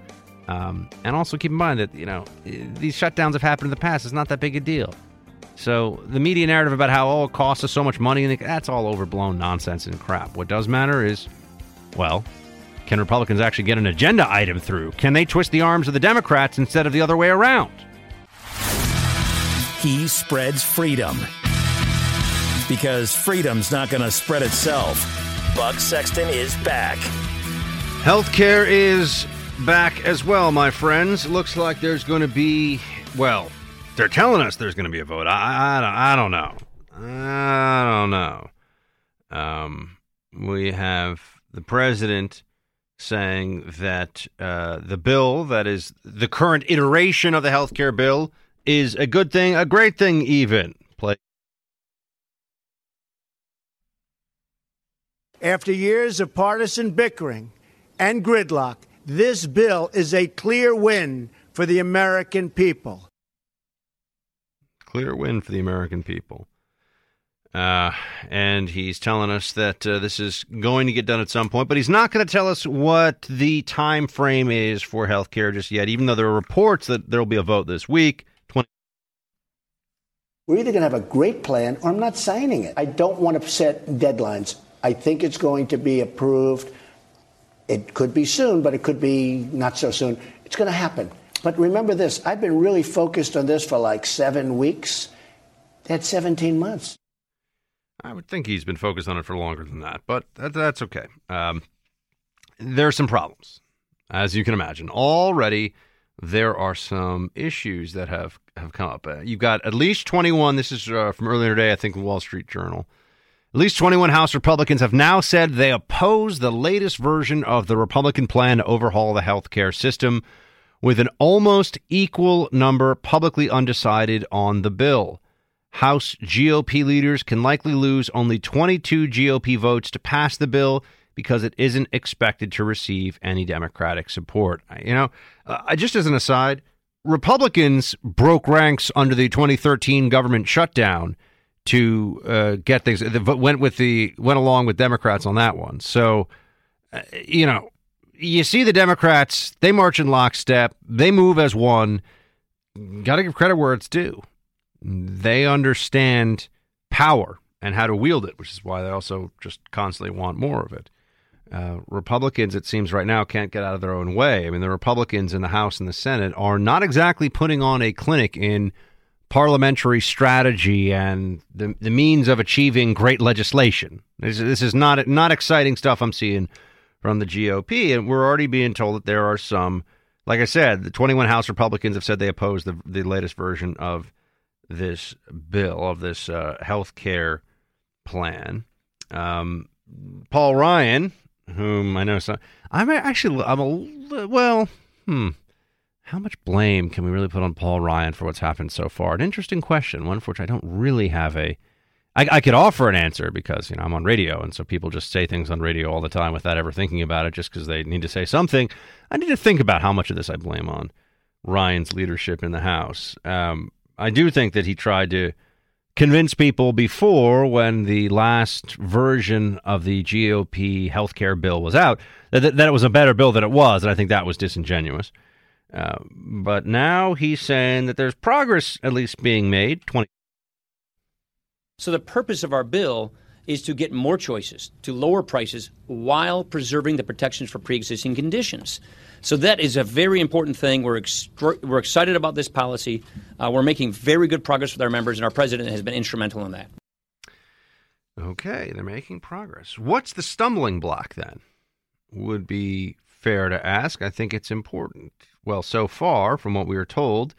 Um, and also keep in mind that, you know, these shutdowns have happened in the past. It's not that big a deal. So the media narrative about how, oh, it costs us so much money, and that's all overblown nonsense and crap. What does matter is, well, can Republicans actually get an agenda item through? Can they twist the arms of the Democrats instead of the other way around? He spreads freedom. Because freedom's not going to spread itself. Buck Sexton is back. Healthcare is back as well, my friends. Looks like there's going to be, well, they're telling us there's going to be a vote. I, I, I don't know. I don't know. Um, we have the president saying that uh, the bill that is the current iteration of the healthcare bill is a good thing, a great thing, even. Play. After years of partisan bickering and gridlock, this bill is a clear win for the American people. Clear win for the American people. Uh, and he's telling us that uh, this is going to get done at some point, but he's not going to tell us what the time frame is for health care just yet, even though there are reports that there will be a vote this week. We're either going to have a great plan or I'm not signing it. I don't want to set deadlines. I think it's going to be approved. It could be soon, but it could be not so soon. It's going to happen. But remember this I've been really focused on this for like seven weeks. That's 17 months. I would think he's been focused on it for longer than that, but that, that's okay. Um, there are some problems, as you can imagine. Already, there are some issues that have, have come up. Uh, you've got at least 21, this is uh, from earlier today, I think, the Wall Street Journal. At least 21 House Republicans have now said they oppose the latest version of the Republican plan to overhaul the health care system, with an almost equal number publicly undecided on the bill. House GOP leaders can likely lose only 22 GOP votes to pass the bill because it isn't expected to receive any Democratic support. You know, uh, just as an aside, Republicans broke ranks under the 2013 government shutdown to uh, get things. Went with the went along with Democrats on that one. So, uh, you know, you see the Democrats; they march in lockstep. They move as one. Got to give credit where it's due they understand power and how to wield it, which is why they also just constantly want more of it. Uh, Republicans, it seems right now, can't get out of their own way. I mean, the Republicans in the House and the Senate are not exactly putting on a clinic in parliamentary strategy and the, the means of achieving great legislation. This, this is not not exciting stuff I'm seeing from the GOP, and we're already being told that there are some. Like I said, the 21 House Republicans have said they oppose the the latest version of this bill of this uh, health care plan. Um, Paul Ryan, whom I know, so I'm actually I'm a well, hmm. How much blame can we really put on Paul Ryan for what's happened so far? An interesting question, one for which I don't really have a. I, I could offer an answer because you know I'm on radio, and so people just say things on radio all the time without ever thinking about it, just because they need to say something. I need to think about how much of this I blame on Ryan's leadership in the House. Um, I do think that he tried to convince people before when the last version of the GOP healthcare bill was out that, that it was a better bill than it was, and I think that was disingenuous. Uh, but now he's saying that there's progress at least being made. 20- so the purpose of our bill is to get more choices, to lower prices while preserving the protections for pre-existing conditions. So that is a very important thing. We're extra- we're excited about this policy. Uh, we're making very good progress with our members, and our president has been instrumental in that. Okay, they're making progress. What's the stumbling block then? Would be fair to ask. I think it's important. Well, so far, from what we were told,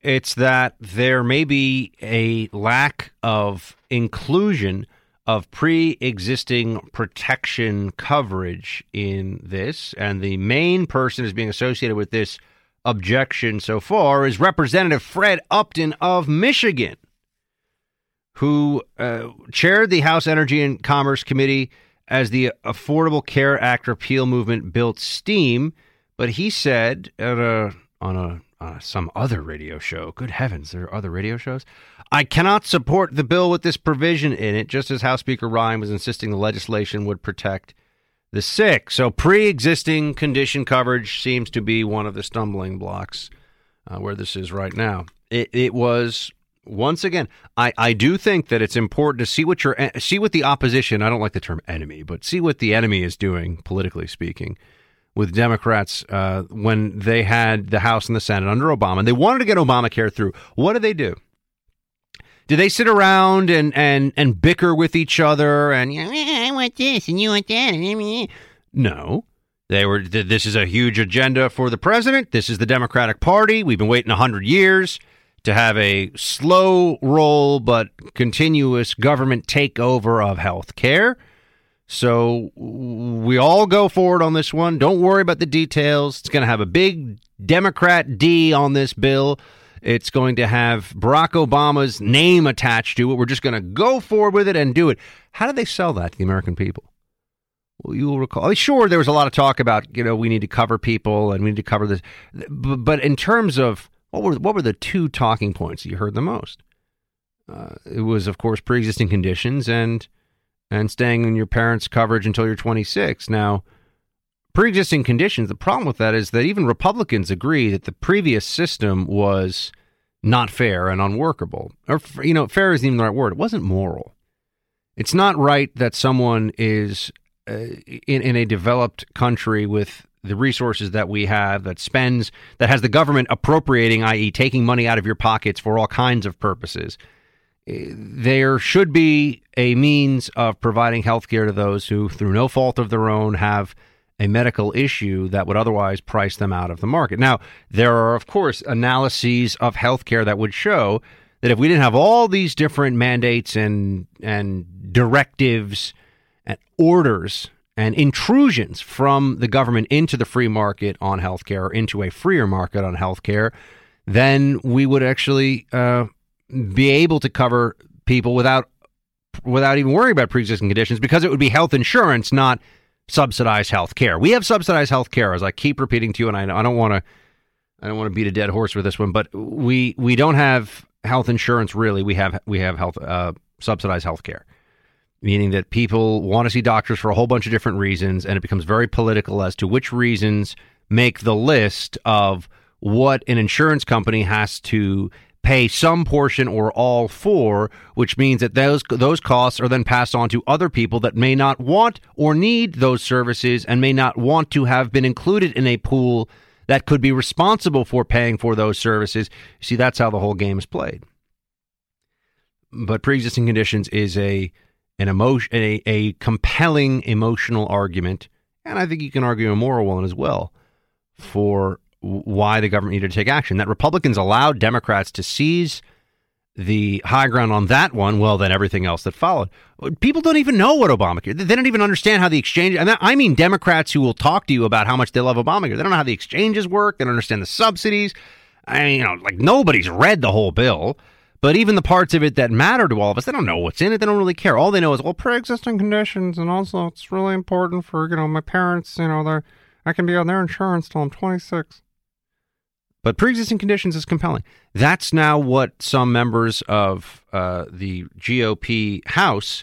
it's that there may be a lack of inclusion of pre existing protection coverage in this. And the main person is being associated with this objection so far is Representative Fred Upton of Michigan, who uh, chaired the House Energy and Commerce Committee as the Affordable Care Act repeal movement built steam. But he said at a, on a uh, some other radio show. Good heavens, there are other radio shows. I cannot support the bill with this provision in it, just as House Speaker Ryan was insisting the legislation would protect the sick. So pre existing condition coverage seems to be one of the stumbling blocks uh, where this is right now. It, it was. Once again, I, I do think that it's important to see what your see what the opposition. I don't like the term enemy, but see what the enemy is doing politically speaking with Democrats uh, when they had the House and the Senate under Obama. And they wanted to get Obamacare through. What did they do? Did they sit around and, and, and bicker with each other and you know, I want this and you want that? No. They were. This is a huge agenda for the president. This is the Democratic Party. We've been waiting hundred years to have a slow roll but continuous government takeover of health care. So we all go forward on this one. Don't worry about the details. It's going to have a big Democrat D on this bill. It's going to have Barack Obama's name attached to it. We're just going to go forward with it and do it. How do they sell that to the American people? Well, you will recall. Sure, there was a lot of talk about you know we need to cover people and we need to cover this, but in terms of what were what were the two talking points you heard the most? Uh, it was, of course, pre-existing conditions and and staying in your parents' coverage until you're 26. Now, pre existing conditions, the problem with that is that even Republicans agree that the previous system was not fair and unworkable. Or, you know, fair isn't even the right word. It wasn't moral. It's not right that someone is uh, in, in a developed country with the resources that we have that spends that has the government appropriating, i.e., taking money out of your pockets for all kinds of purposes. There should be a means of providing health care to those who, through no fault of their own, have a medical issue that would otherwise price them out of the market. Now, there are, of course, analyses of healthcare that would show that if we didn't have all these different mandates and and directives and orders and intrusions from the government into the free market on healthcare or into a freer market on healthcare, then we would actually uh, be able to cover people without without even worrying about pre-existing conditions because it would be health insurance, not subsidized health care. We have subsidized health care, as I keep repeating to you, and I, I don't want to I don't want to beat a dead horse with this one, but we we don't have health insurance really. We have we have health uh, subsidized health care, meaning that people want to see doctors for a whole bunch of different reasons, and it becomes very political as to which reasons make the list of what an insurance company has to pay some portion or all for, which means that those those costs are then passed on to other people that may not want or need those services and may not want to have been included in a pool that could be responsible for paying for those services. See, that's how the whole game is played. But pre-existing conditions is a an emotion a, a compelling emotional argument, and I think you can argue a moral one as well for why the government needed to take action. That Republicans allowed Democrats to seize the high ground on that one, well, then everything else that followed. People don't even know what Obamacare. They don't even understand how the exchange. And I mean, Democrats who will talk to you about how much they love Obamacare. They don't know how the exchanges work. They don't understand the subsidies. I mean, you know, like nobody's read the whole bill. But even the parts of it that matter to all of us, they don't know what's in it. They don't really care. All they know is, well, pre-existing conditions, and also it's really important for you know my parents. You know, they're I can be on their insurance till I'm 26. But pre-existing conditions is compelling. That's now what some members of uh, the GOP House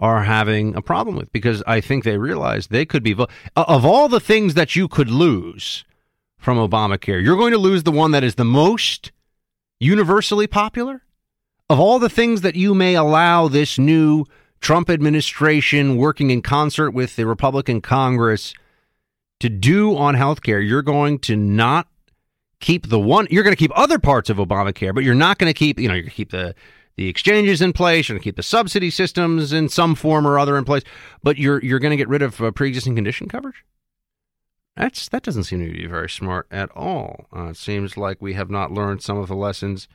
are having a problem with because I think they realize they could be vo- of all the things that you could lose from Obamacare, you're going to lose the one that is the most universally popular. Of all the things that you may allow this new Trump administration working in concert with the Republican Congress to do on healthcare, you're going to not keep the one you're going to keep other parts of Obamacare, but you're not going to keep, you know, you're going to keep the the exchanges in place, you're going to keep the subsidy systems in some form or other in place, but you're you're going to get rid of uh, pre-existing condition coverage? That's that doesn't seem to be very smart at all. Uh, it seems like we have not learned some of the lessons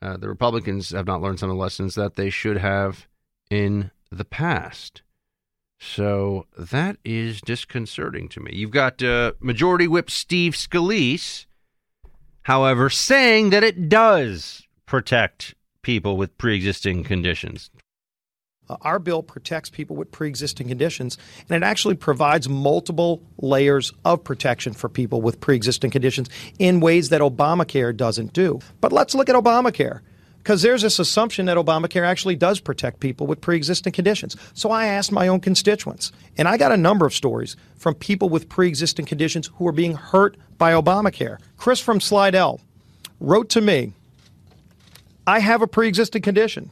uh, the Republicans have not learned some of the lessons that they should have in the past. So that is disconcerting to me. You've got uh, Majority Whip Steve Scalise, however, saying that it does protect people with pre-existing conditions. Uh, our bill protects people with pre existing conditions, and it actually provides multiple layers of protection for people with pre existing conditions in ways that Obamacare doesn't do. But let's look at Obamacare. Because there's this assumption that Obamacare actually does protect people with pre existing conditions. So I asked my own constituents, and I got a number of stories from people with pre existing conditions who are being hurt by Obamacare. Chris from Slidell wrote to me I have a pre existing condition.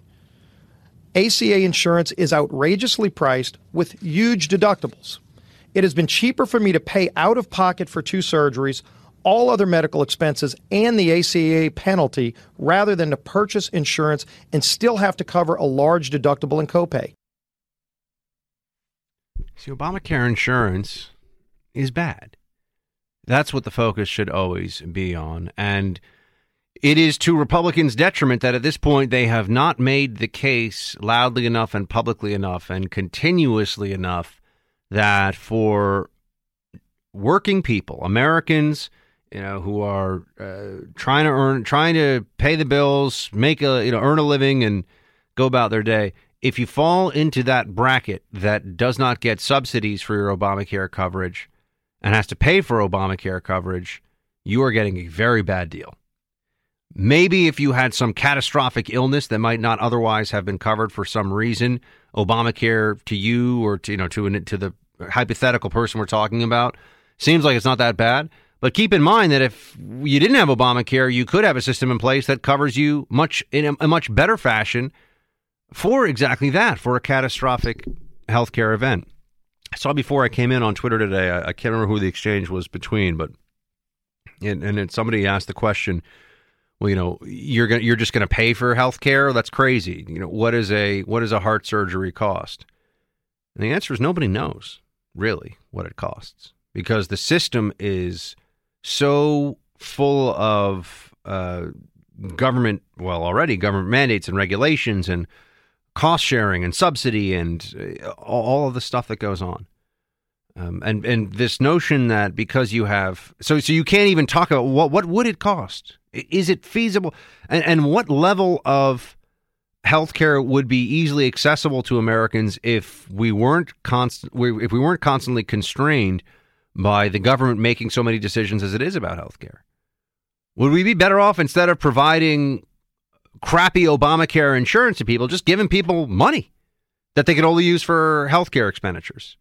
ACA insurance is outrageously priced with huge deductibles. It has been cheaper for me to pay out of pocket for two surgeries, all other medical expenses, and the ACA penalty rather than to purchase insurance and still have to cover a large deductible and copay. See, Obamacare insurance is bad. That's what the focus should always be on. And it is to Republicans' detriment that at this point they have not made the case loudly enough and publicly enough and continuously enough that for working people, Americans, you know, who are uh, trying to earn, trying to pay the bills, make a, you know, earn a living and go about their day. If you fall into that bracket that does not get subsidies for your Obamacare coverage and has to pay for Obamacare coverage, you are getting a very bad deal. Maybe if you had some catastrophic illness that might not otherwise have been covered for some reason, Obamacare to you or to you know to to the hypothetical person we're talking about seems like it's not that bad. But keep in mind that if you didn't have Obamacare, you could have a system in place that covers you much in a, a much better fashion for exactly that, for a catastrophic healthcare event. I saw before I came in on Twitter today. I, I can't remember who the exchange was between, but and, and somebody asked the question, well, you know, you're gonna, you're just going to pay for health care? That's crazy. You know, what is a what does a heart surgery cost? And the answer is nobody knows really what it costs because the system is so full of uh, government, well, already government mandates and regulations and cost sharing and subsidy and uh, all of the stuff that goes on. Um, and and this notion that because you have so so you can't even talk about what what would it cost? Is it feasible? And and what level of healthcare would be easily accessible to Americans if we weren't constant if we weren't constantly constrained by the government making so many decisions as it is about healthcare? Would we be better off instead of providing crappy Obamacare insurance to people, just giving people money that they could only use for healthcare expenditures?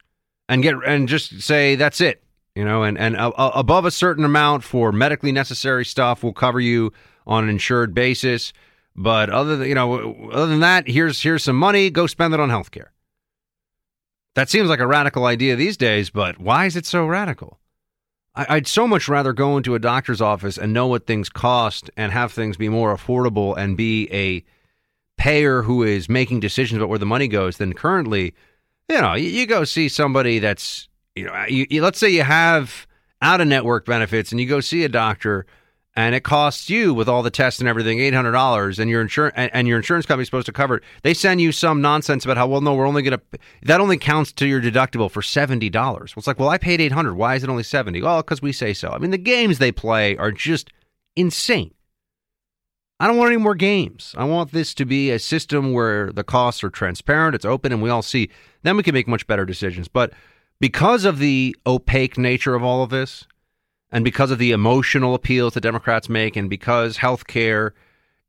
and get and just say that's it you know and and uh, above a certain amount for medically necessary stuff we'll cover you on an insured basis but other than you know other than that here's here's some money go spend it on healthcare that seems like a radical idea these days but why is it so radical? I, i'd so much rather go into a doctor's office and know what things cost and have things be more affordable and be a payer who is making decisions about where the money goes than currently. You know, you, you go see somebody that's, you know, you, you, let's say you have out of network benefits and you go see a doctor and it costs you with all the tests and everything eight hundred dollars, and your insurance and, and, your insurance company's supposed to cover it. They send you some nonsense about how well, no, we're only going to that only counts to your deductible for seventy dollars. Well, it's like, well, I paid eight hundred. Why is it only seventy? Well, because we say so. I mean, the games they play are just insane. I don't want any more games. I want this to be a system where the costs are transparent, it's open, and we all see then we can make much better decisions. But because of the opaque nature of all of this, and because of the emotional appeals that Democrats make, and because health care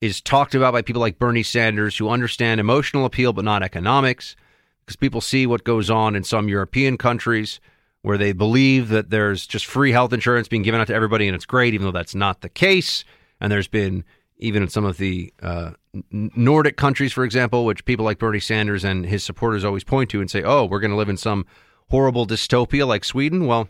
is talked about by people like Bernie Sanders who understand emotional appeal but not economics, because people see what goes on in some European countries where they believe that there's just free health insurance being given out to everybody and it's great, even though that's not the case. And there's been even in some of the uh, Nordic countries, for example, which people like Bernie Sanders and his supporters always point to and say, oh, we're going to live in some horrible dystopia like Sweden. Well,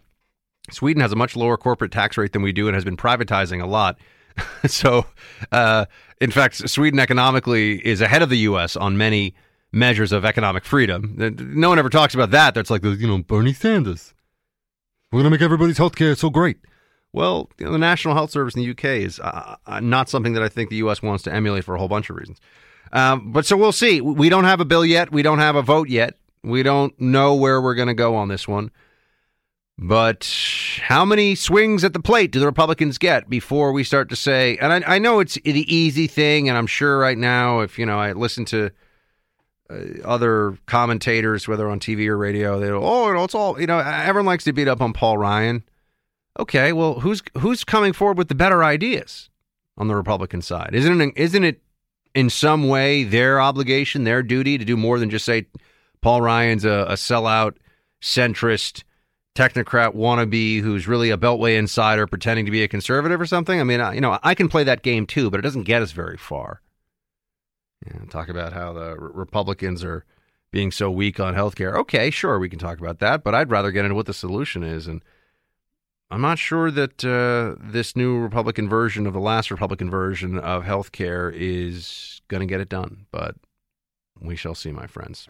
Sweden has a much lower corporate tax rate than we do and has been privatizing a lot. so, uh, in fact, Sweden economically is ahead of the U.S. on many measures of economic freedom. No one ever talks about that. That's like the, you know, Bernie Sanders. We're going to make everybody's health care so great. Well, you know, the National Health Service in the UK is uh, uh, not something that I think the U.S. wants to emulate for a whole bunch of reasons. Um, but so we'll see. We don't have a bill yet. We don't have a vote yet. We don't know where we're going to go on this one. But how many swings at the plate do the Republicans get before we start to say? And I, I know it's the easy thing, and I'm sure right now, if you know, I listen to uh, other commentators, whether on TV or radio, they go, "Oh, you know, it's all you know." Everyone likes to beat up on Paul Ryan. Okay, well, who's who's coming forward with the better ideas on the Republican side? Isn't it, isn't it in some way their obligation, their duty to do more than just say Paul Ryan's a, a sellout, centrist, technocrat wannabe who's really a Beltway insider pretending to be a conservative or something? I mean, I, you know, I can play that game too, but it doesn't get us very far. Yeah, talk about how the Republicans are being so weak on health care. Okay, sure, we can talk about that, but I'd rather get into what the solution is and – I'm not sure that uh, this new Republican version of the last Republican version of health care is going to get it done, but we shall see, my friends.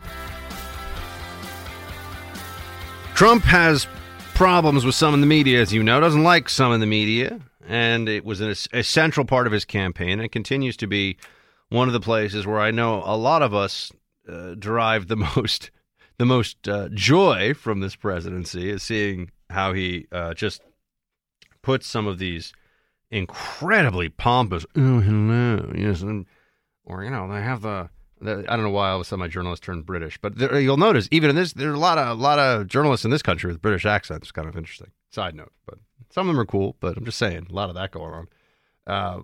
Trump has problems with some in the media, as you know, doesn't like some in the media, and it was an, a central part of his campaign and continues to be one of the places where I know a lot of us uh, derive the most the most uh, joy from this presidency is seeing how he uh, just puts some of these incredibly pompous, oh, hello, yes, and, or, you know, they have the, the, I don't know why all of a sudden my journalist turned British, but there, you'll notice even in this, there's a lot of, a lot of journalists in this country with British accents. Kind of interesting. Side note, but some of them are cool, but I'm just saying, a lot of that going on. Uh,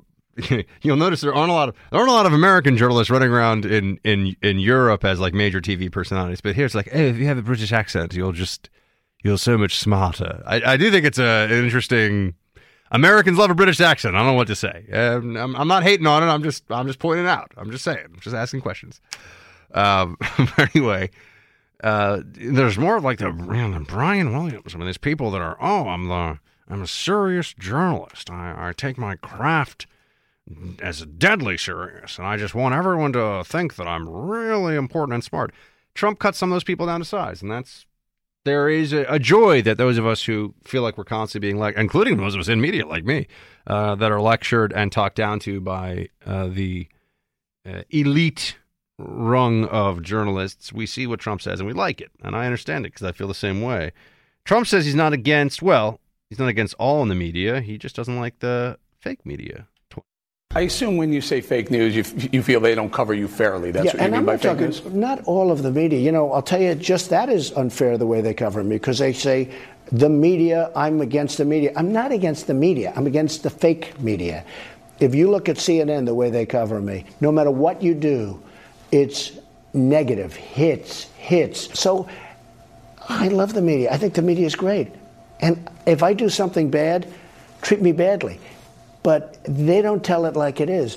you'll notice there aren't a lot of there aren't a lot of American journalists running around in in in Europe as like major TV personalities, but here it's like, hey, if you have a British accent, you'll just you're so much smarter. I, I do think it's a, an interesting. Americans love a British accent. I don't know what to say. Um, I'm, I'm, not hating on it. I'm just I'm just pointing it out. I'm just saying. I'm just asking questions. Um, anyway, Uh, there's more like the man, Brian Williams. I mean, there's people that are, oh, I'm the I'm a serious journalist. I, I take my craft as deadly serious, and I just want everyone to think that I'm really important and smart. Trump cut some of those people down to size, and that's there is a, a joy that those of us who feel like we're constantly being like, including those of us in media like me, uh, that are lectured and talked down to by uh, the uh, elite rung of journalists, we see what Trump says and we like it, and I understand it because I feel the same way. Trump says he's not against. Well, he's not against all in the media. He just doesn't like the fake media. I assume when you say fake news, you, you feel they don't cover you fairly. That's yeah, what you mean I'm by fake talking, news. Not all of the media. You know, I'll tell you, just that is unfair the way they cover me because they say the media. I'm against the media. I'm not against the media. I'm against the fake media. If you look at CNN, the way they cover me, no matter what you do, it's negative hits, hits. So I love the media. I think the media is great. And if I do something bad, treat me badly. But they don't tell it like it is.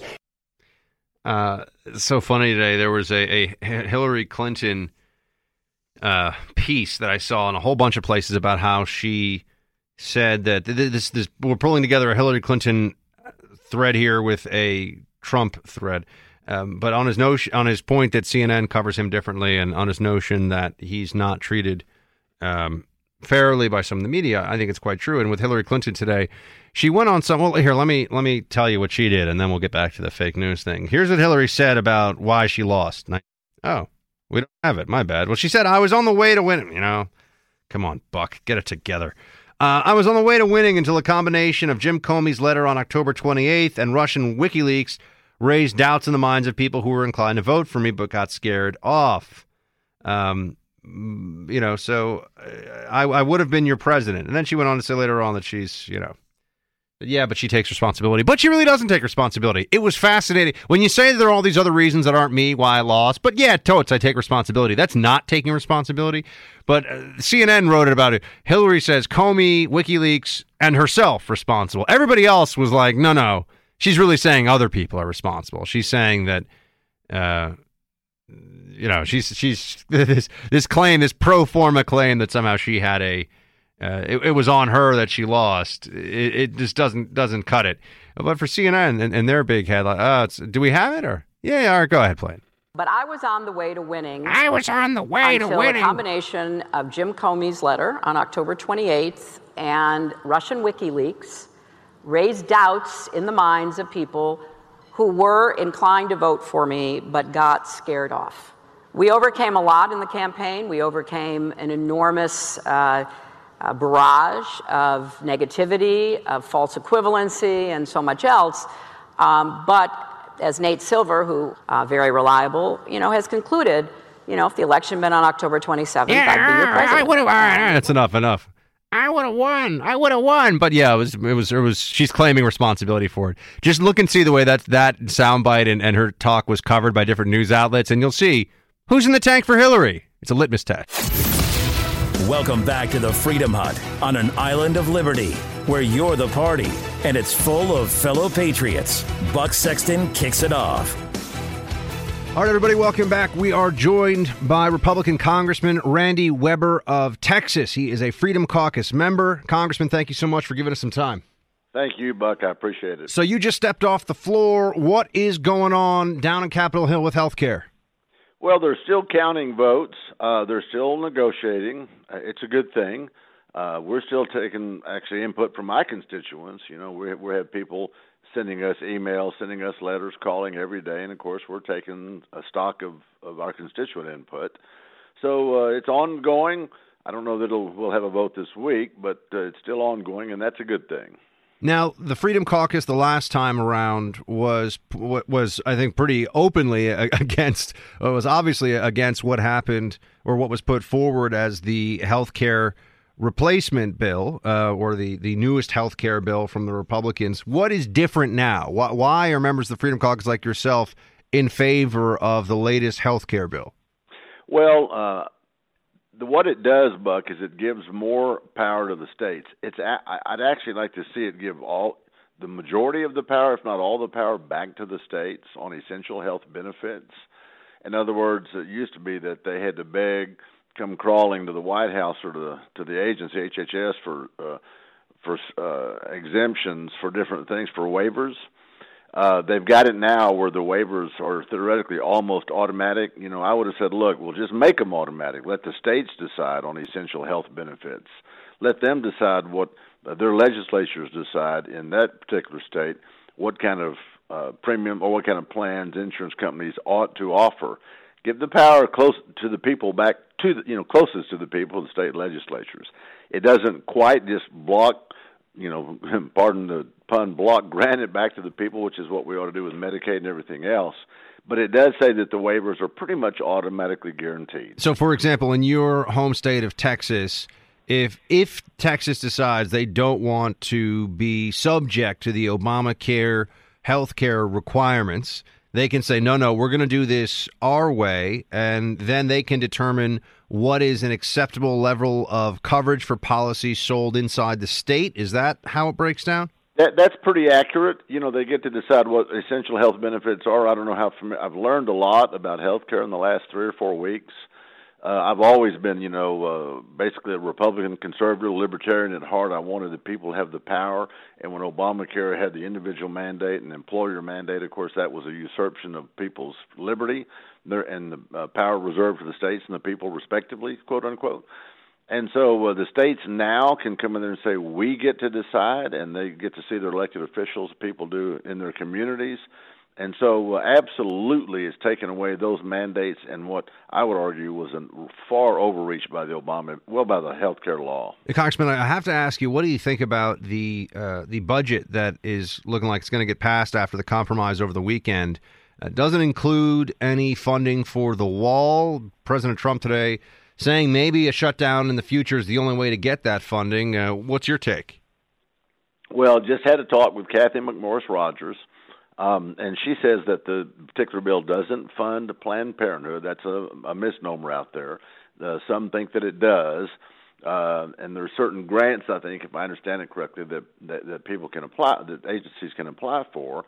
Uh, so funny today. There was a, a Hillary Clinton uh, piece that I saw in a whole bunch of places about how she said that this, this we're pulling together a Hillary Clinton thread here with a Trump thread. Um, but on his notion, on his point that CNN covers him differently, and on his notion that he's not treated um, fairly by some of the media, I think it's quite true. And with Hillary Clinton today, she went on some. Well, here let me let me tell you what she did, and then we'll get back to the fake news thing. Here's what Hillary said about why she lost. Oh, we don't have it. My bad. Well, she said I was on the way to win. You know, come on, Buck, get it together. Uh, I was on the way to winning until a combination of Jim Comey's letter on October 28th and Russian WikiLeaks raised doubts in the minds of people who were inclined to vote for me but got scared off. Um, you know, so I, I would have been your president. And then she went on to say later on that she's, you know, yeah, but she takes responsibility. But she really doesn't take responsibility. It was fascinating. When you say there are all these other reasons that aren't me why I lost, but yeah, totes, I take responsibility. That's not taking responsibility. But uh, CNN wrote it about it. Hillary says Comey, WikiLeaks, and herself responsible. Everybody else was like, no, no. She's really saying other people are responsible. She's saying that, uh, you know, she's she's this this claim, this pro forma claim that somehow she had a uh, it, it, was on her that she lost. It, it, just doesn't doesn't cut it. But for CNN and, and their big headline, uh, do we have it or yeah? All right, go ahead, play it. But I was on the way to winning. I was on the way to winning. A combination of Jim Comey's letter on October 28th and Russian WikiLeaks raised doubts in the minds of people who were inclined to vote for me but got scared off. We overcame a lot in the campaign. We overcame an enormous. Uh, a barrage of negativity, of false equivalency, and so much else. Um, but as Nate Silver, who uh, very reliable, you know, has concluded, you know, if the election had been on October 27th, yeah, I'd be your president. I would have. Uh, that's enough. Enough. I would have won. I would have won. But yeah, it was. It was. It was. She's claiming responsibility for it. Just look and see the way that that soundbite and, and her talk was covered by different news outlets, and you'll see who's in the tank for Hillary. It's a litmus test. Welcome back to the Freedom Hut on an island of liberty where you're the party and it's full of fellow patriots. Buck Sexton kicks it off. All right, everybody, welcome back. We are joined by Republican Congressman Randy Weber of Texas. He is a Freedom Caucus member. Congressman, thank you so much for giving us some time. Thank you, Buck. I appreciate it. So, you just stepped off the floor. What is going on down in Capitol Hill with health care? Well, they're still counting votes. Uh, they're still negotiating. Uh, it's a good thing. Uh, we're still taking actually input from my constituents. You know, we we have people sending us emails, sending us letters, calling every day, and of course we're taking a stock of of our constituent input. So uh, it's ongoing. I don't know that we'll have a vote this week, but uh, it's still ongoing, and that's a good thing. Now, the Freedom Caucus the last time around was was I think pretty openly against was obviously against what happened or what was put forward as the health care replacement bill uh, or the the newest health care bill from the Republicans. What is different now? Why, why are members of the Freedom Caucus like yourself in favor of the latest health care bill? Well, uh, what it does, Buck, is it gives more power to the states. It's a, I'd actually like to see it give all the majority of the power, if not all the power, back to the states on essential health benefits. In other words, it used to be that they had to beg come crawling to the White House or to the to the agency HHS for uh, for uh, exemptions for different things for waivers. Uh, they've got it now where the waivers are theoretically almost automatic. You know, I would have said, look, we'll just make them automatic. Let the states decide on essential health benefits. Let them decide what uh, their legislatures decide in that particular state what kind of uh, premium or what kind of plans insurance companies ought to offer. Give the power close to the people back to the, you know closest to the people, the state legislatures. It doesn't quite just block, you know, pardon the pun, block granted back to the people, which is what we ought to do with Medicaid and everything else. But it does say that the waivers are pretty much automatically guaranteed. So, for example, in your home state of Texas, if if Texas decides they don't want to be subject to the Obamacare health care requirements, they can say, no, no, we're going to do this our way. And then they can determine what is an acceptable level of coverage for policies sold inside the state. Is that how it breaks down? That, that's pretty accurate. You know, they get to decide what essential health benefits are. I don't know how familiar, I've learned a lot about health care in the last three or four weeks. Uh, I've always been, you know, uh, basically a Republican, conservative, libertarian at heart. I wanted the people to have the power, and when Obamacare had the individual mandate and employer mandate, of course, that was a usurpation of people's liberty and the uh, power reserved for the states and the people, respectively, quote unquote. And so uh, the states now can come in there and say, we get to decide, and they get to see their elected officials, people do in their communities. And so, uh, absolutely, it's taken away those mandates and what I would argue was a far overreach by the Obama, well, by the health care law. Congressman, I have to ask you, what do you think about the uh, the budget that is looking like it's going to get passed after the compromise over the weekend? Uh, doesn't include any funding for the wall. President Trump today saying maybe a shutdown in the future is the only way to get that funding. Uh, what's your take? Well, just had a talk with Cathy McMorris Rodgers um, and she says that the particular bill doesn't fund Planned Parenthood. That's a, a misnomer out there. Uh, some think that it does. Uh, and there are certain grants, I think, if I understand it correctly, that, that, that people can apply, that agencies can apply for.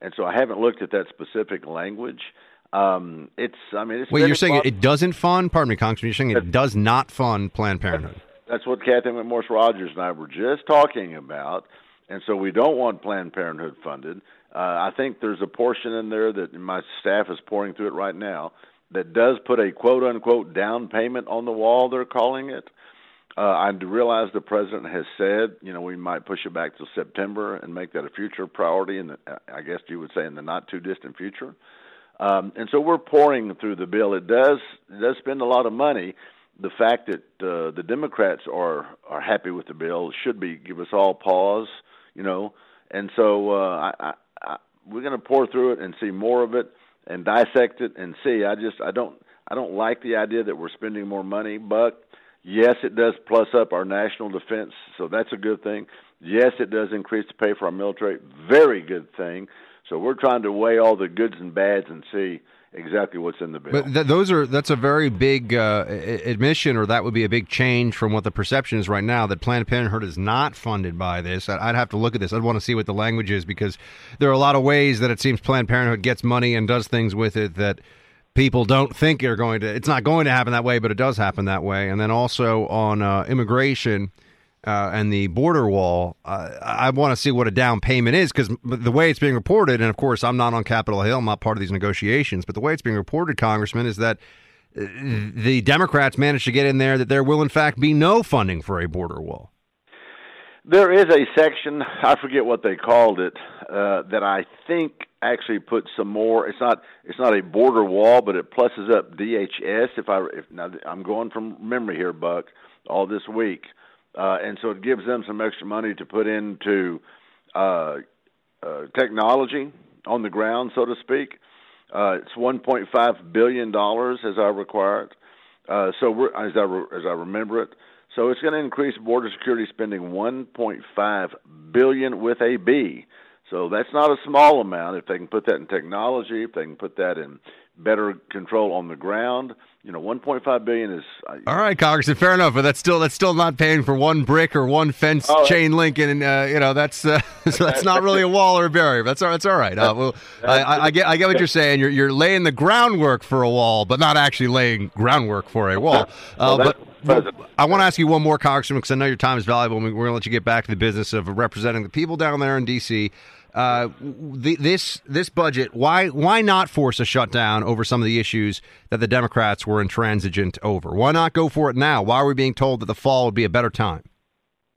And so I haven't looked at that specific language. Um, it's, I mean, it's wait, you're saying it doesn't fund? Pardon me, Congressman. You're saying it does not fund Planned Parenthood. That's what Cathy McMorris Rodgers and I were just talking about. And so we don't want Planned Parenthood funded. Uh, I think there's a portion in there that my staff is pouring through it right now that does put a quote unquote down payment on the wall. They're calling it. Uh, I realize the president has said, you know, we might push it back to September and make that a future priority, and I guess you would say in the not too distant future. Um, and so we're pouring through the bill. It does it does spend a lot of money. The fact that uh, the Democrats are are happy with the bill should be give us all pause, you know. And so uh, I, we're going to pour through it and see more of it and dissect it and see. I just I don't I don't like the idea that we're spending more money, but yes, it does plus up our national defense, so that's a good thing. Yes, it does increase the pay for our military, very good thing. So we're trying to weigh all the goods and bads and see exactly what's in the bill. But th- those are that's a very big uh, admission, or that would be a big change from what the perception is right now. That Planned Parenthood is not funded by this. I'd have to look at this. I'd want to see what the language is because there are a lot of ways that it seems Planned Parenthood gets money and does things with it that people don't think are going to. It's not going to happen that way, but it does happen that way. And then also on uh, immigration uh, and the border wall, uh, I want to see what a down payment is because the way it's being reported, and of course, I'm not on Capitol Hill, I'm not part of these negotiations, but the way it's being reported, Congressman, is that uh, the Democrats managed to get in there that there will, in fact, be no funding for a border wall. There is a section, I forget what they called it, uh, that I think actually put some more. It's not it's not a border wall, but it pluses up DHS. If I if now I'm going from memory here, Buck, all this week uh, and so it gives them some extra money to put into uh, uh, technology on the ground, so to speak. Uh, it's 1.5 billion dollars as I require it. Uh, so we're, as I re- as I remember it, so it's going to increase border security spending 1.5 billion with a B. So that's not a small amount. If they can put that in technology, if they can put that in better control on the ground. You know, 1.5 billion is uh, All right, Congressman, fair enough, but that's still that's still not paying for one brick or one fence Oh, chain link, and uh, you know that's uh, so that's not really a wall or a barrier. That's all. That's all right. Uh, well, I, I, I get I get what you're saying. You're you're laying the groundwork for a wall, but not actually laying groundwork for a wall. Uh, Well, but I want to ask you one more, Congressman, because I know your time is valuable. We're going to let you get back to the business of representing the people down there in D.C. Uh, the, this this budget, why why not force a shutdown over some of the issues that the Democrats were intransigent over? Why not go for it now? Why are we being told that the fall would be a better time?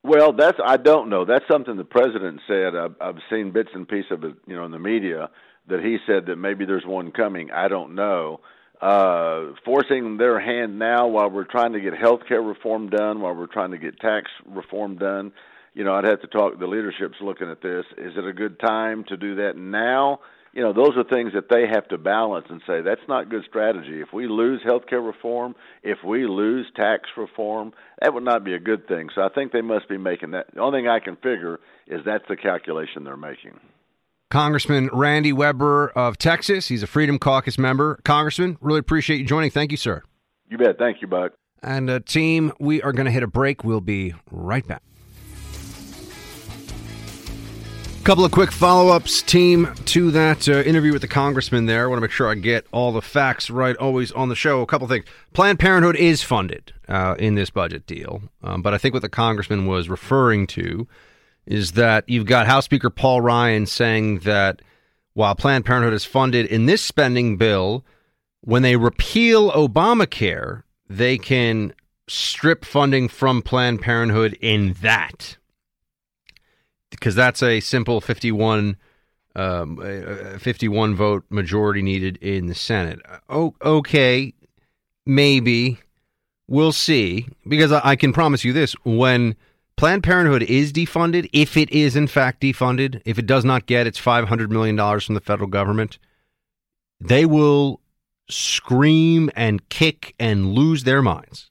Well, that's I don't know. That's something the president said. I've, I've seen bits and pieces of it, you know, in the media that he said that maybe there's one coming. I don't know. Uh, forcing their hand now while we're trying to get health care reform done, while we're trying to get tax reform done. You know, I'd have to talk. The leadership's looking at this. Is it a good time to do that now? You know, those are things that they have to balance and say that's not good strategy. If we lose health care reform, if we lose tax reform, that would not be a good thing. So I think they must be making that. The only thing I can figure is that's the calculation they're making. Congressman Randy Weber of Texas. He's a Freedom Caucus member. Congressman, really appreciate you joining. Thank you, sir. You bet. Thank you, Buck. And uh, team, we are going to hit a break. We'll be right back. Couple of quick follow ups, team, to that uh, interview with the congressman there. I want to make sure I get all the facts right always on the show. A couple things. Planned Parenthood is funded uh, in this budget deal, um, but I think what the congressman was referring to is that you've got House Speaker Paul Ryan saying that while Planned Parenthood is funded in this spending bill, when they repeal Obamacare, they can strip funding from Planned Parenthood in that because that's a simple 51 um, a- a 51 vote majority needed in the Senate. Oh, okay, maybe. We'll see. Because I, can promise you this: when Planned Parenthood is defunded, if it is in fact defunded, if it does not get its 500 million dollars from the federal government, they will scream and kick and lose their minds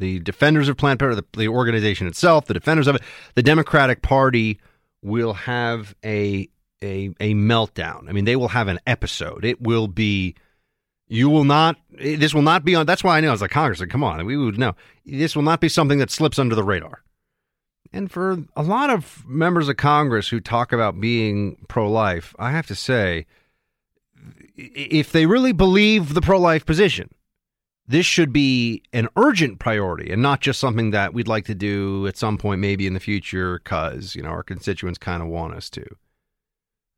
the defenders of Planned Parenthood, the, the organization itself, the defenders of it, the Democratic Party will have a a a meltdown. I mean, they will have an episode. It will be. You will not. This will not be on. That's why I know. Was like Congress. Come on, we would know. This will not be something that slips under the radar. And for a lot of members of Congress who talk about being pro-life, I have to say, if they really believe the pro-life position, this should be an urgent priority and not just something that we'd like to do at some point, maybe in the future, because you know our constituents kind of want us to.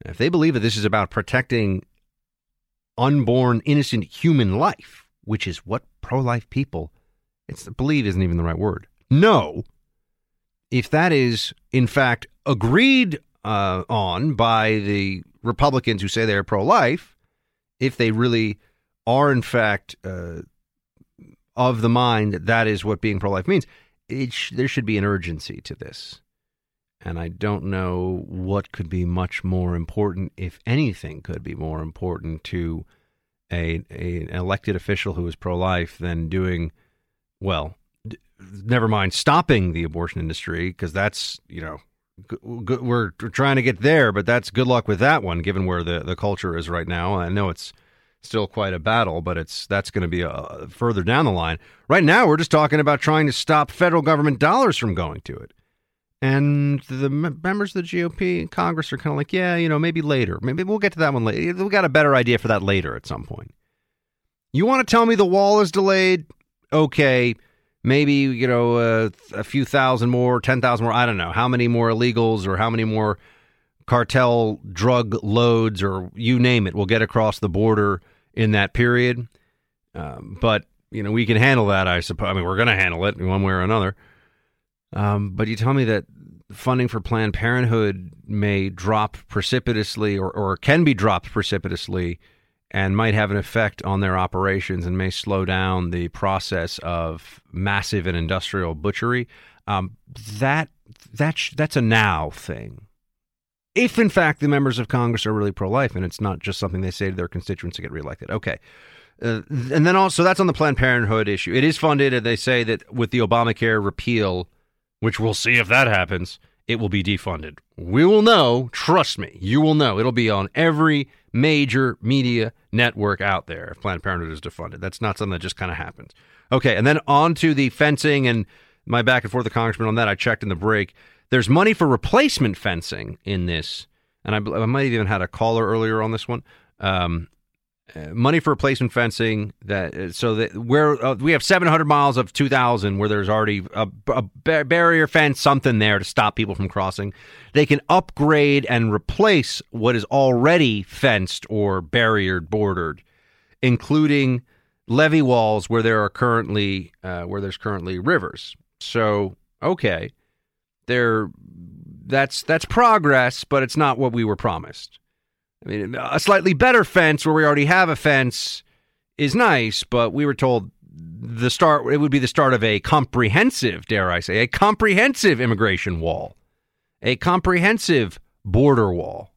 If they believe that this is about protecting unborn, innocent human life, which is what pro-life people, it's believe isn't even the right word. No, if that is in fact agreed uh, on by the Republicans who say they're pro-life, if they really are in fact uh, of the mind that that is what being pro-life means, it sh- there should be an urgency to this. And I don't know what could be much more important, if anything could be more important to a, a an elected official who is pro-life than doing well. D- never mind stopping the abortion industry because that's you know g- g- we're trying to get there, but that's good luck with that one, given where the the culture is right now. I know it's still quite a battle, but it's that's going to be uh, further down the line. Right now, we're just talking about trying to stop federal government dollars from going to it. And the members of the GOP and Congress are kind of like, yeah, you know, maybe later. Maybe we'll get to that one later. We got a better idea for that later at some point. You want to tell me the wall is delayed? Okay, maybe you know uh, a few thousand more, ten thousand more. I don't know how many more illegals or how many more cartel drug loads or you name it will get across the border in that period. Um, but you know we can handle that. I suppose. I mean, we're going to handle it in one way or another. Um, but you tell me that funding for Planned Parenthood may drop precipitously or, or can be dropped precipitously and might have an effect on their operations and may slow down the process of massive and industrial butchery. Um, that that sh- that's a now thing. If in fact the members of Congress are really pro-life and it's not just something they say to their constituents to get reelected, okay. Uh, and then also that's on the Planned Parenthood issue. It is funded, and they say that with the Obamacare repeal, which we'll see if that happens, it will be defunded. We will know, trust me, you will know. It'll be on every major media network out there if Planned Parenthood is defunded. That's not something that just kind of happens. Okay, and then on to the fencing and my back and forth with the congressman on that. I checked in the break. There's money for replacement fencing in this, and I, I might have even had a caller earlier on this one. Um, uh, money for replacement fencing that uh, so that where uh, we have 700 miles of 2000 where there's already a, a bar- barrier fence something there to stop people from crossing. They can upgrade and replace what is already fenced or barriered bordered including levee walls where there are currently uh, where there's currently rivers. So okay there that's that's progress but it's not what we were promised I mean, a slightly better fence where we already have a fence is nice, but we were told the start it would be the start of a comprehensive, dare I say, a comprehensive immigration wall, a comprehensive border wall,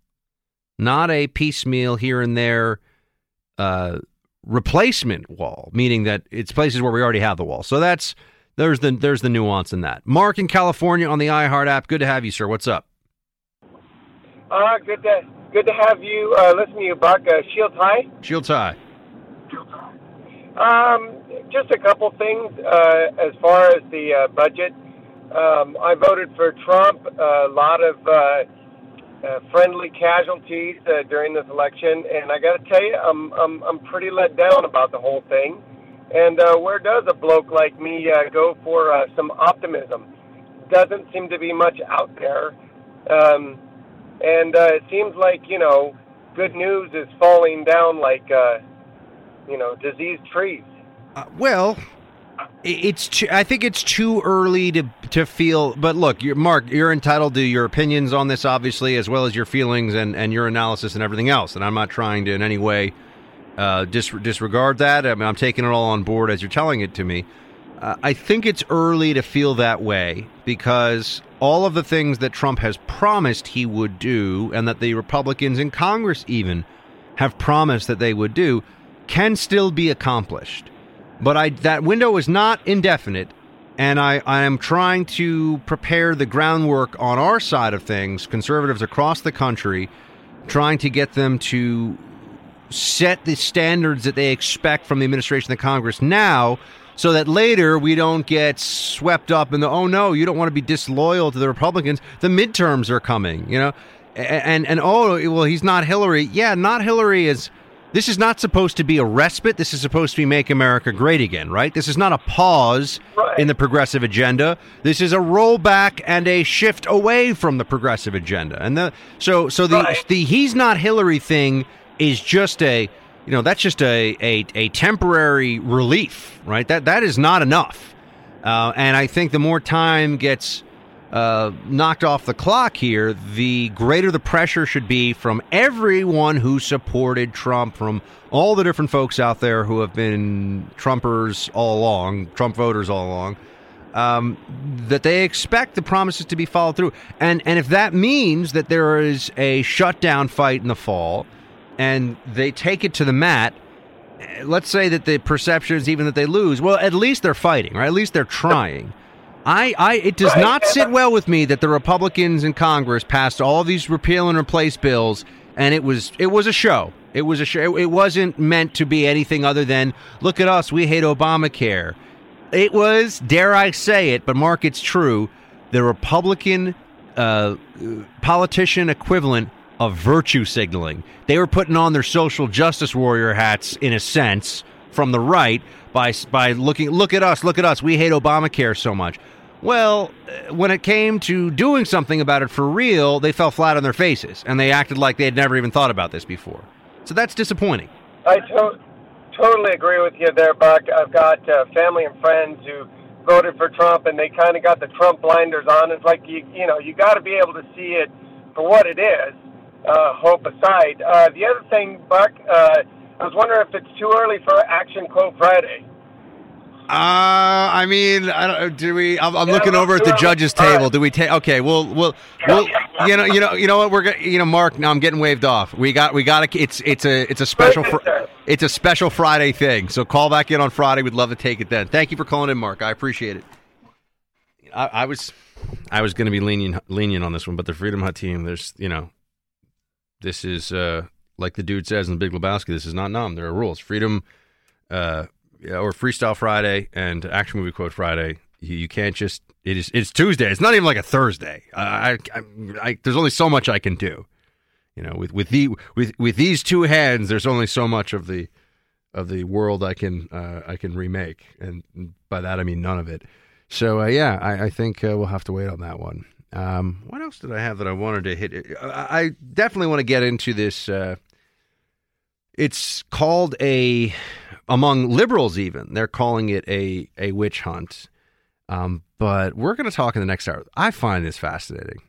not a piecemeal here and there uh, replacement wall, meaning that it's places where we already have the wall. So that's there's the there's the nuance in that. Mark in California on the iHeart app. Good to have you, sir. What's up? Uh, good to good to have you. Uh, listen to you, Buck. Uh, Shield High. Shield tie. Um, just a couple things uh, as far as the uh, budget. Um, I voted for Trump. A lot of uh, uh, friendly casualties uh, during this election, and I got to tell you, I'm I'm I'm pretty let down about the whole thing. And uh, where does a bloke like me uh, go for uh, some optimism? Doesn't seem to be much out there. Um, and uh, it seems like you know, good news is falling down like uh, you know diseased trees. Uh, well, it's too, I think it's too early to to feel. But look, you're, Mark, you're entitled to your opinions on this, obviously, as well as your feelings and and your analysis and everything else. And I'm not trying to in any way uh, dis- disregard that. I mean, I'm taking it all on board as you're telling it to me. Uh, I think it's early to feel that way because all of the things that Trump has promised he would do, and that the Republicans in Congress even have promised that they would do, can still be accomplished. But I, that window is not indefinite, and I, I am trying to prepare the groundwork on our side of things, conservatives across the country, trying to get them to set the standards that they expect from the administration and the Congress now so that later we don't get swept up in the oh no you don't want to be disloyal to the republicans. The midterms are coming you know? And and, and oh well he's not hillary. Yeah not hillary is this is not supposed to be a respite. This is supposed to be make america great again right? This is not a pause right. in the progressive agenda. This is a rollback and a shift away from the progressive agenda. And the so so the right. the he's not hillary thing is just a you know that's just a, a, a temporary relief, right? That that is not enough. Uh, and I think the more time gets uh, knocked off the clock here, the greater the pressure should be from everyone who supported Trump, from all the different folks out there who have been Trumpers all along, Trump voters all along. Um, that they expect the promises to be followed through, and and if that means that there is a shutdown fight in the fall, and they take it to the mat, let's say that the perception is even that they lose. Well, at least they're fighting, right? At least they're trying. I, I, it does not sit well with me that the Republicans in Congress passed all these repeal and replace bills, and it was, it was a show. It was a show. It wasn't meant to be anything other than, look at us, we hate Obamacare. It was, dare I say it, but Mark, it's true. The Republican uh, politician equivalent of virtue signaling. They were putting on their social justice warrior hats in a sense from the right by by looking look at us, look at us. We hate Obamacare so much. Well, uh, when it came to doing something about it for real, they fell flat on their faces and they acted like they had never even thought about this before. So that's disappointing. I to- totally agree with you there, Buck. I've got uh, family and friends who voted for Trump and they kind of got the Trump blinders on. It's like you you know, you got to be able to see it for what it is uh, hope aside. Uh, the other thing, Buck, uh, I was wondering if it's too early for Action Quote Friday. Uh, I mean, I don't. Do we? I'm, I'm yeah, looking over at the judges' table. Right. Do we take? Okay, we'll, we'll, we'll. You know, you know, you know what? We're gonna, you know, Mark. Now I'm getting waved off. We got, we got to. It's, it's a, it's a special, fr- it's a special Friday thing. So call back in on Friday. We'd love to take it then. Thank you for calling in, Mark. I appreciate it. I, I was I was going to be lenient lenient on this one, but the Freedom Hut team, there's you know, this is uh, like the dude says in the Big Lebowski. This is not 'Nam. There are rules. Freedom uh, or Freestyle Friday and Action Movie Quote Friday. You, you can't just it is it's Tuesday. It's not even like a Thursday. I, I, I, there's only so much I can do. You know, with with the with with these two hands, there's only so much of the of the world I can uh, I can remake, and by that I mean none of it. So uh, yeah, I, I think uh, we'll have to wait on that one. Um, what else did I have that I wanted to hit? I, definitely want to get into this. Uh, it's called a among liberals even they're calling it a a witch hunt. Um, but we're going to talk in the next hour. I find this fascinating.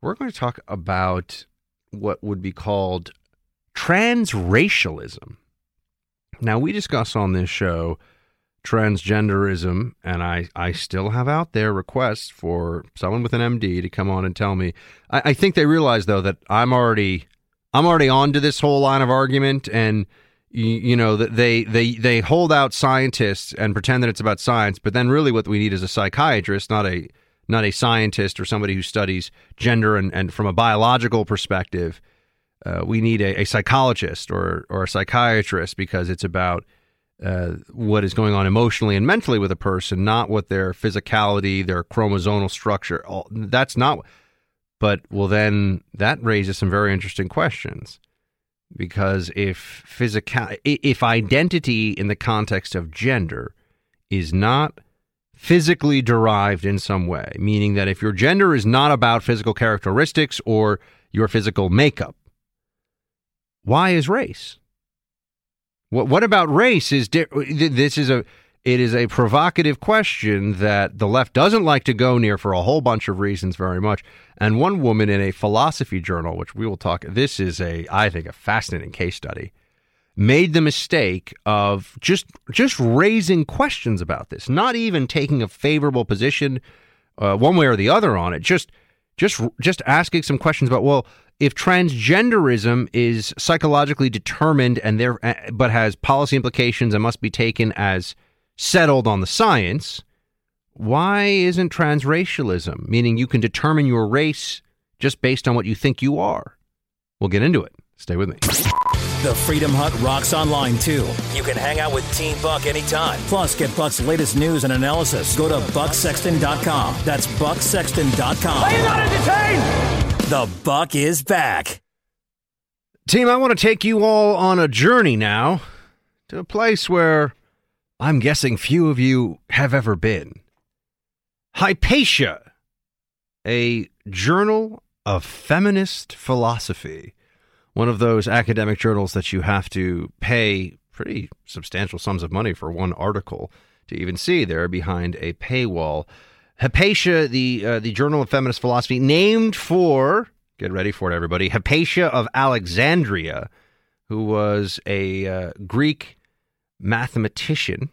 We're going to talk about what would be called transracialism. Now, we discuss on this show transgenderism, and I, I still have out there requests for someone with an MD to come on and tell me. I, I think they realize though that I'm already I'm already on to this whole line of argument, and you, you know that they they they hold out scientists and pretend that it's about science, but then really what we need is a psychiatrist, not a not a scientist or somebody who studies gender and, and from a biological perspective. Uh, we need a, a, psychologist or or a psychiatrist because it's about uh, what is going on emotionally and mentally with a person, not what their physicality, their chromosomal structure. All, that's not. But well, then that raises some very interesting questions because if physical, if identity in the context of gender is not physically derived in some way, meaning that if your gender is not about physical characteristics or your physical makeup, why is race? What what about race is this is a it is a provocative question that the left doesn't like to go near for a whole bunch of reasons very much. And one woman in a philosophy journal, which we will talk this is a I think a fascinating case study, made the mistake of just just raising questions about this, not even taking a favorable position uh, one way or the other on it, just just just asking some questions about well, if transgenderism is psychologically determined and there uh, but has policy implications and must be taken as settled on the science, why isn't transracialism, meaning you can determine your race just based on what you think you are? We'll get into it. Stay with me. The Freedom Hut rocks online too. You can hang out with Team Buck anytime. Plus, get Buck's latest news and analysis. Go to bucksexton.com. That's bucksexton.com. Are you not entertained? The Buck is back. Team, I want to take you all on a journey now to a place where I'm guessing few of you have ever been. Hypatia, a journal of feminist philosophy one of those academic journals that you have to pay pretty substantial sums of money for one article to even see. They're behind a paywall. Hypatia, the uh, the Journal of Feminist Philosophy, named for get ready for it, everybody. Hypatia of Alexandria, who was a uh, Greek mathematician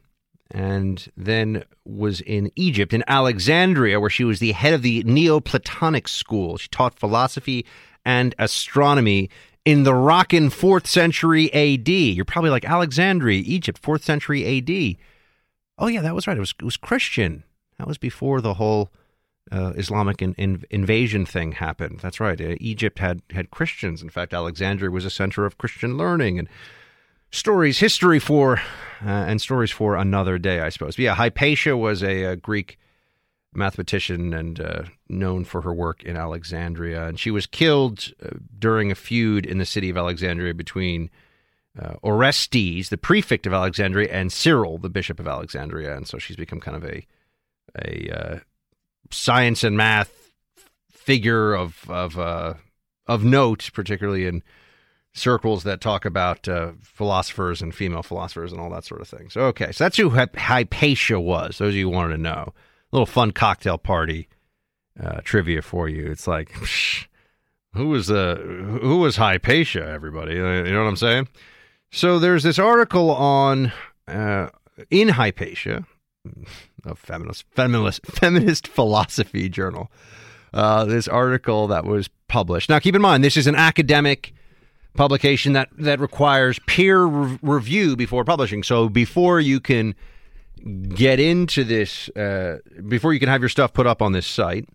and then was in Egypt, in Alexandria, where she was the head of the Neoplatonic school. She taught philosophy and astronomy in the rockin' fourth century AD. You're probably like Alexandria, Egypt, fourth century AD. Oh yeah, that was right. It was it was Christian. That was before the whole uh, Islamic in, in, invasion thing happened. That's right. Uh, Egypt had had Christians. In fact, Alexandria was a center of Christian learning and stories, history for uh, and stories for another day, I suppose. But yeah, Hypatia was a, a Greek mathematician and uh, known for her work in Alexandria. And she was killed uh, during a feud in the city of Alexandria between uh, Orestes, the prefect of Alexandria, and Cyril, the bishop of Alexandria. And so she's become kind of a a uh, science and math figure of of uh, of note, particularly in circles that talk about uh, philosophers and female philosophers and all that sort of thing. So okay, so that's who Hypatia was. Those of you who wanted to know a little fun cocktail party uh, trivia for you. It's like, psh, who was uh, who was Hypatia? Everybody, you know what I'm saying? So there's this article on uh, in Hypatia, a feminist feminist feminist philosophy journal. Uh, this article that was published. Now, keep in mind, this is an academic publication that that requires peer re- review before publishing. So before you can get into this, uh, before you can have your stuff put up on this site,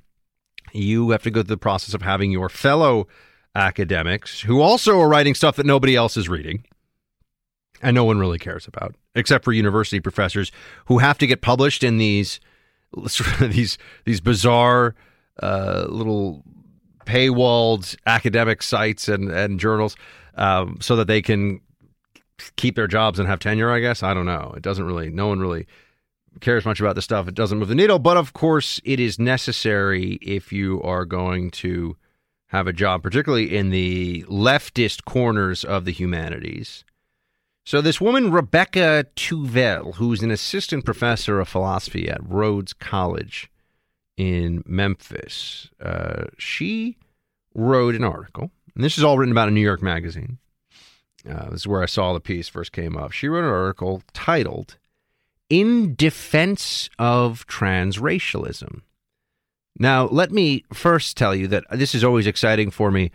you have to go through the process of having your fellow academics who also are writing stuff that nobody else is reading and no one really cares about, except for university professors who have to get published in these these these bizarre uh, little paywalled academic sites and and journals, um, so that they can keep their jobs and have tenure. I guess I don't know. It doesn't really. No one really cares much about this stuff. It doesn't move the needle, but of course, it is necessary if you are going to have a job, particularly in the leftist corners of the humanities. So, this woman, Rebecca Tuvel, who's an assistant professor of philosophy at Rhodes College in Memphis, uh, she wrote an article, and this is all written about in New York Magazine. Uh, this is where I saw the piece first came up. She wrote an article titled In Defense of Transracialism. Now, let me first tell you that this is always exciting for me.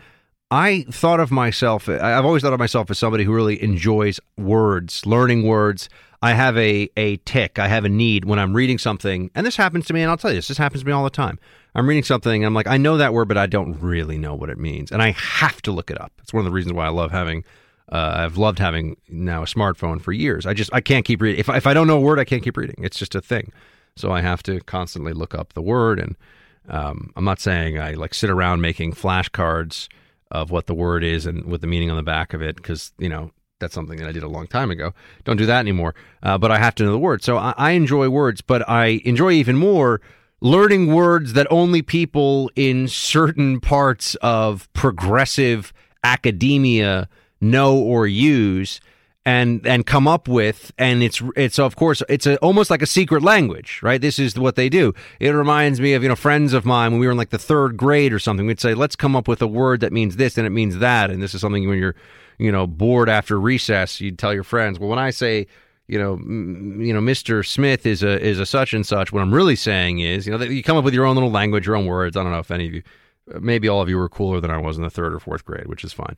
I thought of myself, I've always thought of myself as somebody who really enjoys words, learning words. I have a, a tick, I have a need when I'm reading something, and this happens to me, and I'll tell you this, this happens to me all the time. I'm reading something, and I'm like, I know that word, but I don't really know what it means, and I have to look it up. It's one of the reasons why I love having, uh, I've loved having now a smartphone for years. I just, I can't keep reading. If, if I don't know a word, I can't keep reading. It's just a thing. So I have to constantly look up the word, and um, I'm not saying I like sit around making flashcards of what the word is and with the meaning on the back of it because you know that's something that I did a long time ago. Don't do that anymore. Uh, but I have to know the word. So I, I enjoy words, but I enjoy even more learning words that only people in certain parts of progressive academia know or use and and come up with and it's it's of course it's a, almost like a secret language right? This is what they do. It reminds me of you know friends of mine when we were in like the third grade or something. We'd say let's come up with a word that means this and it means that and this is something when you're you know bored after recess you'd tell your friends well when i say you know m- you know mr smith is a is a such and such what i'm really saying is you know that you come up with your own little language your own words. I don't know if any of you maybe all of you were cooler than i was in the third or fourth grade which is fine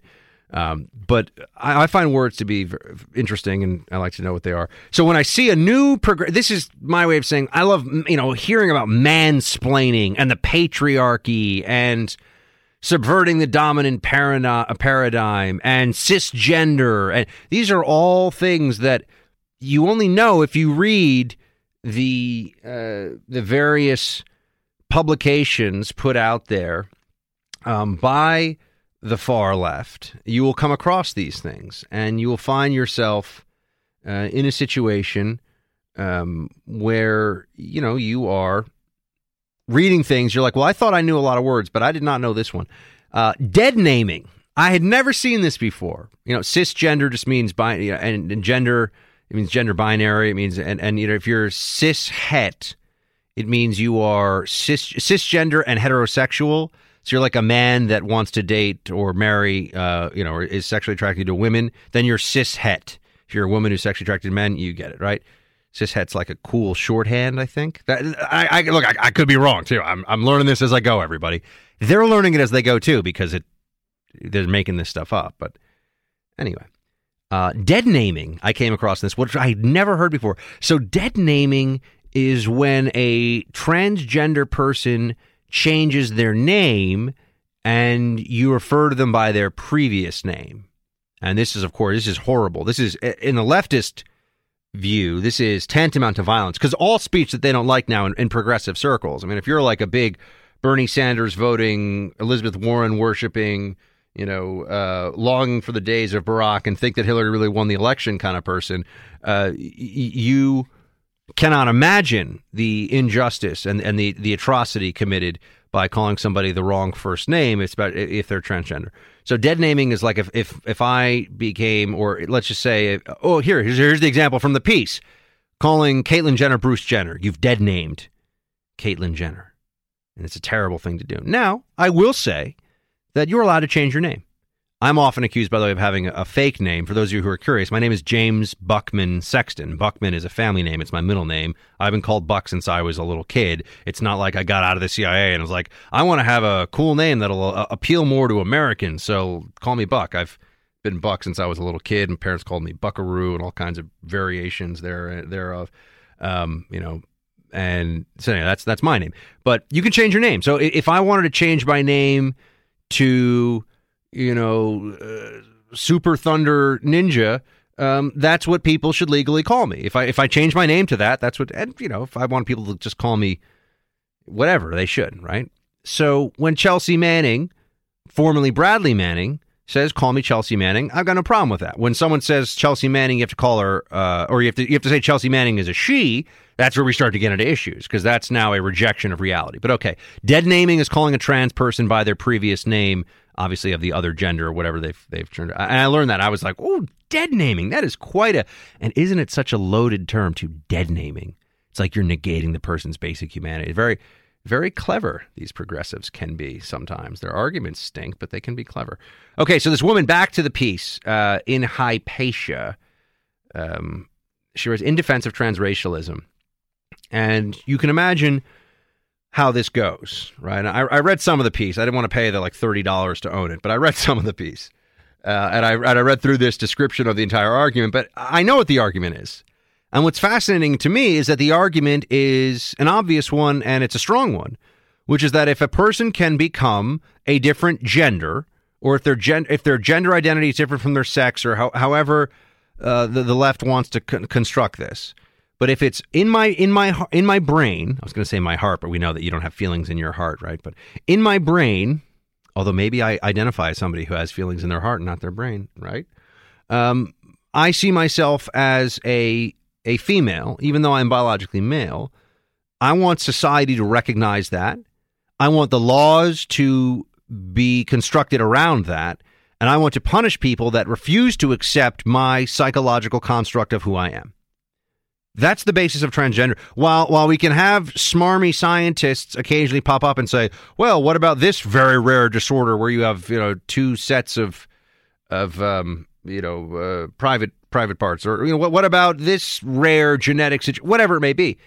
um, but I, I, find words to be interesting, and I like to know what they are. So when I see a new progr- this is my way of saying I love you know hearing about mansplaining and the patriarchy and subverting the dominant paradigm and cisgender, and these are all things that you only know if you read the uh, the various publications put out there um, by the far left, you will come across these things and you will find yourself uh, in a situation um, where, you know, you are reading things. You're like, well, I thought I knew a lot of words, but I did not know this one. Uh, dead naming. I had never seen this before. You know, cisgender just means know, and, and gender, it means gender binary. It means, and, and you know, if you're cis het, it means you are cis, cisgender and heterosexual. So you're like a man that wants to date or marry, uh, you know, or is sexually attracted to women. Then you're cis het. If you're a woman who's sexually attracted to men, you get it right. Cis het's like a cool shorthand, I think. That I, I look, I, I could be wrong too. I'm I'm learning this as I go. Everybody, they're learning it as they go too because it they're making this stuff up. But anyway, uh, dead naming. I came across this, which I had never heard before. So dead naming is when a transgender person changes their name and you refer to them by their previous name. And this is, of course, this is horrible. This is, in the leftist view, this is tantamount to violence because all speech that they don't like now in, in, progressive circles. I mean, if you're like a big Bernie Sanders voting, Elizabeth Warren worshiping, you know, uh, longing for the days of Barack and think that Hillary really won the election kind of person, uh, y- you cannot imagine the injustice and, and the, the atrocity committed by calling somebody the wrong first name it's about if they're transgender. So dead naming is like if if, if i became or let's just say oh here here's, here's the example from the piece. Calling caitlyn jenner bruce jenner. You've dead named caitlyn jenner. And it's a terrible thing to do. Now i will say that you're allowed to change your name I'm often accused, by the way, of having a fake name. For those of you who are curious, my name is James Buckman Sexton. Buckman is a family name, it's my middle name. I've been called Buck since I was a little kid. It's not like I got out of the CIA and was like, I want to have a cool name that'll uh, appeal more to Americans, so call me Buck. I've been Buck since I was a little kid, and parents called me Buckaroo and all kinds of variations there thereof. Um, you know, and so anyway, that's that's my name. But you can change your name. So if I wanted to change my name to, you know, uh, Super Thunder Ninja, um, that's what people should legally call me. If I if I change my name to that, that's what. And you know, if I want people to just call me whatever, they should, right? So when Chelsea Manning, formerly Bradley Manning, says call me Chelsea Manning, I've got no problem with that. When someone says Chelsea Manning, you have to call her, uh, or you have to you have to say Chelsea Manning is a she. That's where we start to get into issues because that's now a rejection of reality. But okay, dead naming is calling a trans person by their previous name, obviously of the other gender or whatever they've they've turned. And I learned that I was like, oh, dead naming. That is quite a. And isn't it such a loaded term to dead naming? It's like you're negating the person's basic humanity. Very, very clever. These progressives can be sometimes. Their arguments stink, but they can be clever. Okay, so this woman back to the piece uh, in Hypatia. Um, she was in defense of transracialism, and you can imagine how this goes, right? I, I read some of the piece. I didn't want to pay the like thirty dollars to own it, but I read some of the piece, uh, and I and I read through this description of the entire argument. But I know what the argument is, and what's fascinating to me is that the argument is an obvious one and it's a strong one, which is that if a person can become a different gender, or if their gen- if their gender identity is different from their sex, or how- however uh, the the left wants to con- construct this. But if it's in my in my in my brain, I was going to say my heart, but we know that you don't have feelings in your heart, right? But in my brain, although maybe I identify as somebody who has feelings in their heart, and not their brain, right? Um, I see myself as a a female, even though I'm biologically male. I want society to recognize that. I want the laws to be constructed around that. And I want to punish people that refuse to accept my psychological construct of who I am. That's the basis of transgender. While while we can have smarmy scientists occasionally pop up and say, "Well, what about this very rare disorder where you have you know two sets of of um, you know uh, private private parts, or you know what what about this rare genetic situation, whatever it may be."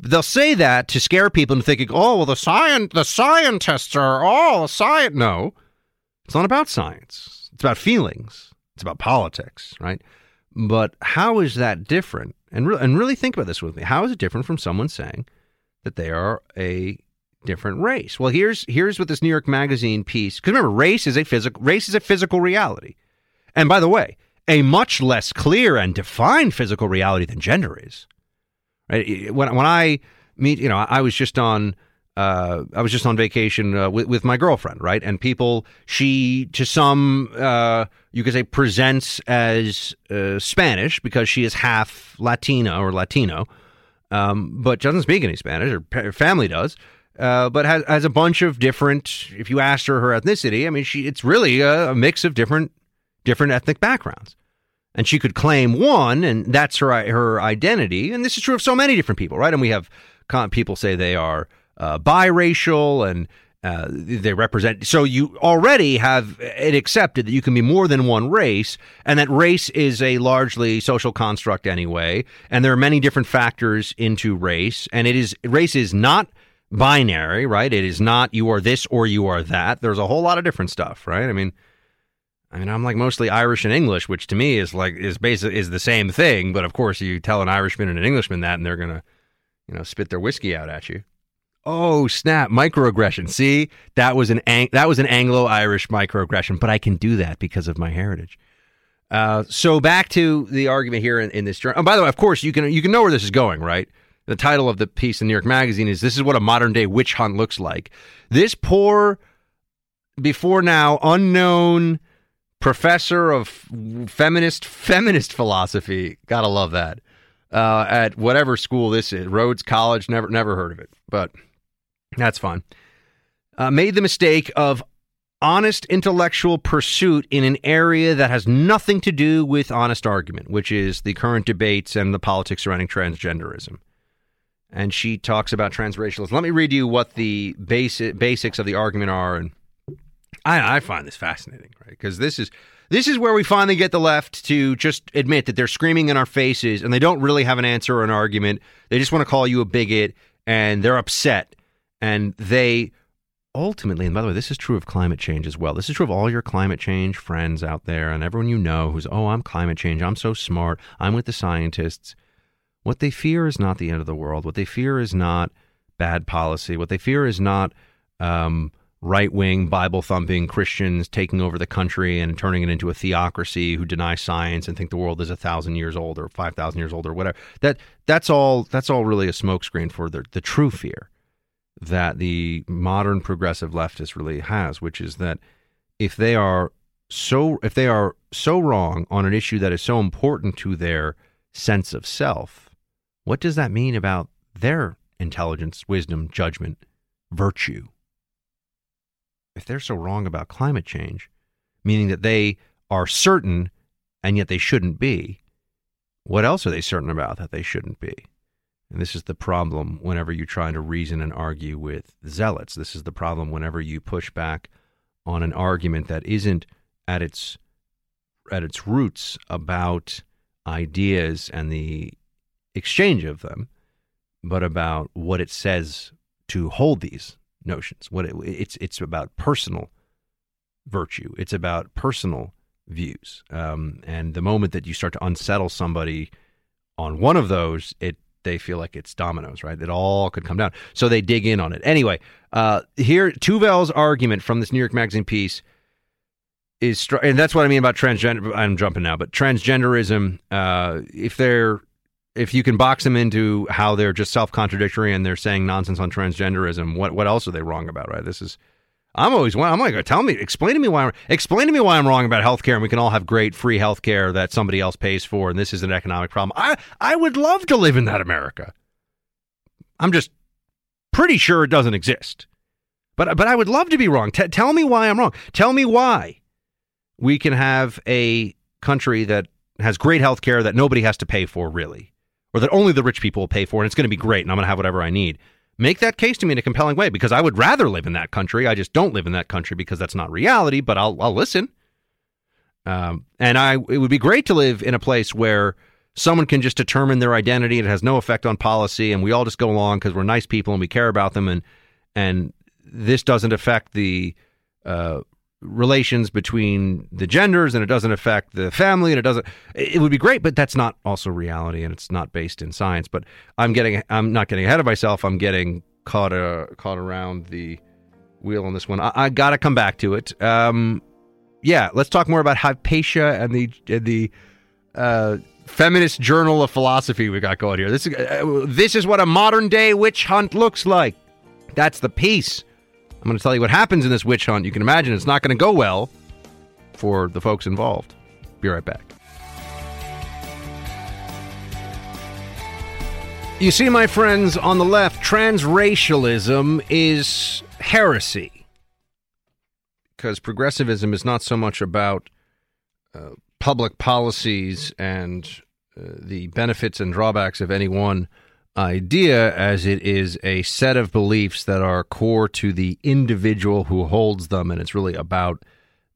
They'll say that to scare people into thinking, "Oh, well, the science the scientists are all a science." No, it's not about science. It's about feelings. It's about politics, right? But how is that different? And, re- and really think about this with me. How is it different from someone saying that they are a different race? Well, here's here's what this New York Magazine piece. Because remember, race is a physical race is a physical reality, and by the way, a much less clear and defined physical reality than gender is. Right? When when I meet, you know, I was just on uh, I was just on vacation uh, with, with my girlfriend, right? And people, she to some, uh, you could say, presents as uh, Spanish because she is half Latina or Latino, um, but doesn't speak any Spanish. Her family does, uh, but has, has a bunch of different. If you asked her her ethnicity, I mean, she it's really a, a mix of different different ethnic backgrounds. And she could claim one, and that's her her identity. And this is true of so many different people, right? And we have people say they are uh, biracial and uh, they represent. So you already have it accepted that you can be more than one race, and that race is a largely social construct anyway. And there are many different factors into race, and it is race is not binary, right? It is not you are this or you are that. There's a whole lot of different stuff, right? I mean. I mean, I'm like mostly Irish and English, which to me is like is basic is the same thing. But of course, you tell an Irishman and an Englishman that, and they're gonna, you know, spit their whiskey out at you. Oh snap! Microaggression. See, that was an ang- that was an Anglo-Irish microaggression, but I can do that because of my heritage. Uh, so back to the argument here in, in this journal. Oh, by the way, of course, you can you can know where this is going, right? The title of the piece in New York Magazine is "This is what a modern day witch hunt looks like." This poor, before now unknown professor of feminist feminist philosophy. Gotta love that. Uh, at whatever school this is, Rhodes College. Never never heard of it, but that's fine. Uh, made the mistake of honest intellectual pursuit in an area that has nothing to do with honest argument, which is the current debates and the politics surrounding transgenderism. And she talks about transracialism. Let me read you what the basic basics of the argument are, and I, I find this fascinating, right? Because this is this is where we finally get the left to just admit that they're screaming in our faces and they don't really have an answer or an argument. They just want to call you a bigot and they're upset and they ultimately, and by the way, this is true of climate change as well. This is true of all your climate change friends out there and everyone you know who's, oh, I'm climate change. I'm so smart. I'm with the scientists. What they fear is not the end of the world. What they fear is not bad policy. What they fear is not um, right wing, Bible thumping Christians taking over the country and turning it into a theocracy who deny science and think the world is a thousand years old or five thousand years old or whatever. That that's all that's all really a smokescreen for the the true fear that the modern progressive leftist really has, which is that if they are so if they are so wrong on an issue that is so important to their sense of self, what does that mean about their intelligence, wisdom, judgment, virtue? If they're so wrong about climate change, meaning that they are certain and yet they shouldn't be, what else are they certain about that they shouldn't be? And this is the problem whenever you try to reason and argue with zealots. This is the problem whenever you push back on an argument that isn't at its at its roots about ideas and the exchange of them, but about what it says to hold these notions. What it, it's it's about personal virtue. It's about personal views. Um, and the moment that you start to unsettle somebody on one of those, it they feel like it's dominoes, right? It all could come down. So they dig in on it. Anyway, uh, here Tuvel's argument from this New York Magazine piece is, and that's what I mean about transgender. I'm jumping now, but transgenderism. Uh, if they're if you can box them into how they're just self contradictory and they're saying nonsense on transgenderism, what what else are they wrong about? Right? This is. I'm always I'm like, tell me, explain to me why I'm explain to me why I'm wrong about healthcare, and we can all have great free healthcare that somebody else pays for, and this is an economic problem. I I would love to live in that America. I'm just pretty sure it doesn't exist, but but I would love to be wrong. T- tell me why I'm wrong. Tell me why we can have a country that has great healthcare that nobody has to pay for, really, or that only the rich people will pay for, and it's going to be great, and I'm going to have whatever I need. Make that case to me in a compelling way because I would rather live in that country. I just don't live in that country because that's not reality, but I'll, I'll listen. Um, and I, it would be great to live in a place where someone can just determine their identity. It has no effect on policy, and we all just go along because we're nice people and we care about them, and and this doesn't affect the uh, relations between the genders, and it doesn't affect the family, and it doesn't. It would be great, but that's not also reality, and it's not based in science. But I'm getting, I'm not getting ahead of myself. I'm getting caught, uh, caught around the wheel on this one. I, I got to come back to it. Um, yeah, let's talk more about Hypatia and the and the uh, feminist journal of philosophy we got going here. This is uh, this is what a modern day witch hunt looks like. That's the piece. I'm going to tell you what happens in this witch hunt. You can imagine it's not going to go well for the folks involved. Be right back. You see, my friends on the left, transracialism is heresy because progressivism is not so much about uh, public policies and uh, the benefits and drawbacks of any one idea as it is a set of beliefs that are core to the individual who holds them. And it's really about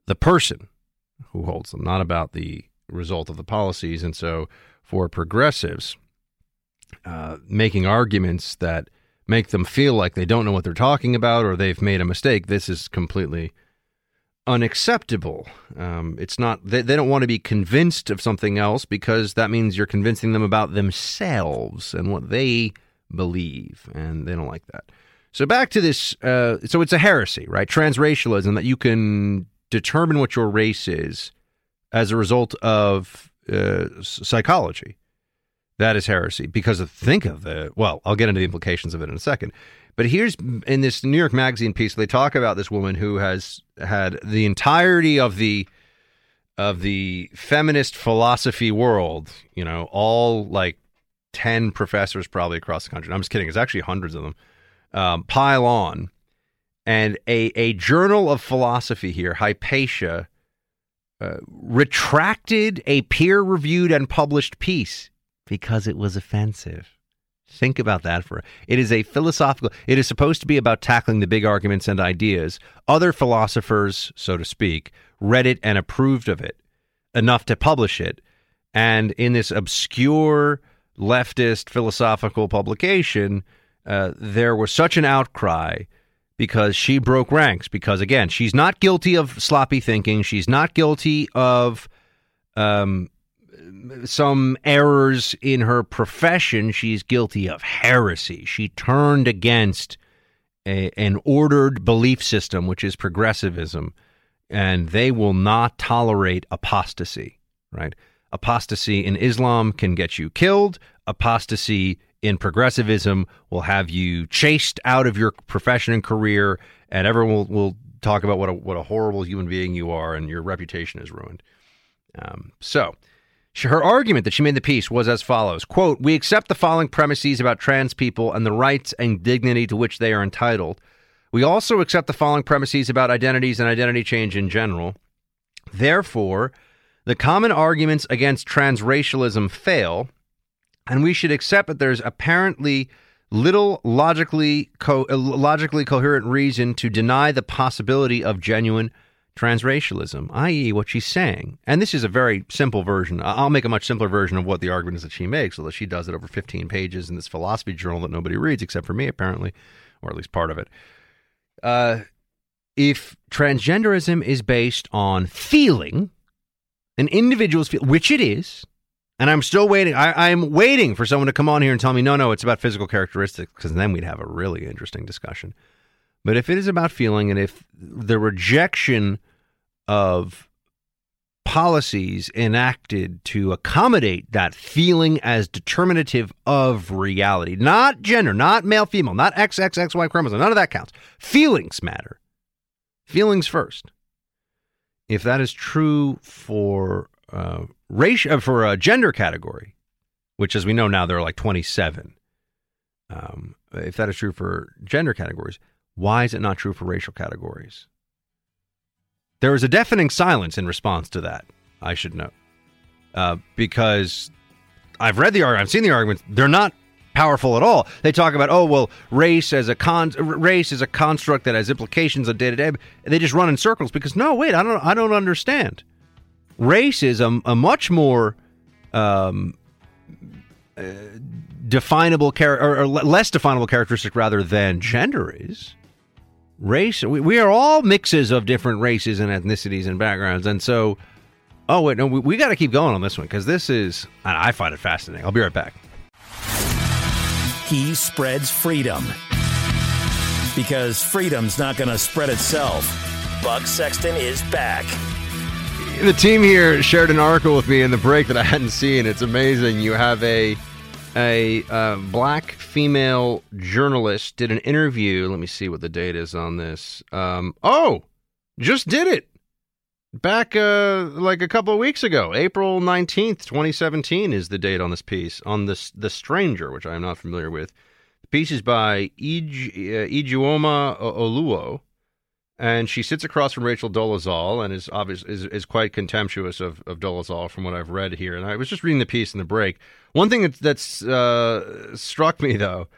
the person who holds them, not about the result of the policies. And so for progressives, uh, making arguments that make them feel like they don't know what they're talking about or they've made a mistake, this is completely unacceptable. Um, it's not they, they don't want to be convinced of something else because that means you're convincing them about themselves and what they believe, and they don't like that. So back to this. Uh, so it's a heresy, right? Transracialism that you can determine what your race is as a result of uh, psychology. That is heresy because of, think of the well. I'll get into the implications of it in a second. But here's in this New York Magazine piece, they talk about this woman who has had the entirety of the of the feminist philosophy world, you know, all like 10 professors probably across the country. I'm just kidding. It's actually hundreds of them um, pile on. And a, a journal of philosophy here, Hypatia, uh, retracted a peer reviewed and published piece because it was offensive. Think about that for it is a philosophical it is supposed to be about tackling the big arguments and ideas. Other philosophers, so to speak, read it and approved of it enough to publish it. And in this obscure leftist philosophical publication, uh, there was such an outcry because she broke ranks. Because again, she's not guilty of sloppy thinking. She's not guilty of um, some errors in her profession, she's guilty of heresy. She turned against a, an ordered belief system, which is progressivism, and they will not tolerate apostasy, right? Apostasy in Islam can get you killed. Apostasy in progressivism will have you chased out of your profession and career, and everyone will, will talk about what a, what a horrible human being you are, and your reputation is ruined. Um, so, her argument that she made the piece was as follows. Quote we accept the following premises about trans people and the rights and dignity to which they are entitled. We also accept the following premises about identities and identity change in general. Therefore the common arguments against transracialism fail and we should accept that there's apparently little logically co- logically coherent reason to deny the possibility of genuine transracialism, i.e., what she's saying. And this is a very simple version. I'll make a much simpler version of what the argument is that she makes, although she does it over 15 pages in this philosophy journal that nobody reads except for me, apparently, or at least part of it. Uh, if transgenderism is based on feeling, an individual's feel, which it is, and I'm still waiting. I, I'm waiting for someone to come on here and tell me, no, no, it's about physical characteristics, because then we'd have a really interesting discussion. But if it is about feeling, and if the rejection of policies enacted to accommodate that feeling as determinative of reality, not gender, not male, female, not XXXY chromosome, none of that counts. Feelings matter. Feelings first. If that is true for uh, race, uh, for a gender category, which as we know now there are like 27. Um, if that is true for gender categories, why is it not true for racial categories? There is a deafening silence in response to that, I should note. Uh, because I've read the argument, I've seen the arguments, they're not powerful at all. They talk about, oh, well, race as a con- race is a construct that has implications on day to day. They just run in circles because no, wait, I don't, I don't understand. Race is a, a much more um, uh, definable character or, or less definable characteristic rather than gender is race we, we are all mixes of different races and ethnicities and backgrounds. And so oh wait no we, we got to keep going on this one because this is i find it fascinating. I'll be right back. He spreads freedom. Because freedom's not going to spread itself. Buck sexton is back. The team here shared an article with me in the break that i hadn't seen. It's amazing. You have a a uh, black female journalist did an interview. Let me see what the date is on this. Um, oh, just did it back uh, like a couple of weeks ago. April 19th, 2017 is the date on this piece on this The Stranger, which I am not familiar with. The piece is by Ij, uh, Oluo and she sits across from Rachel Dolezal and is obvious is, is quite contemptuous of, of Dolezal from what I've read here. And I was just reading the piece in the break. One thing that, that's uh, struck me though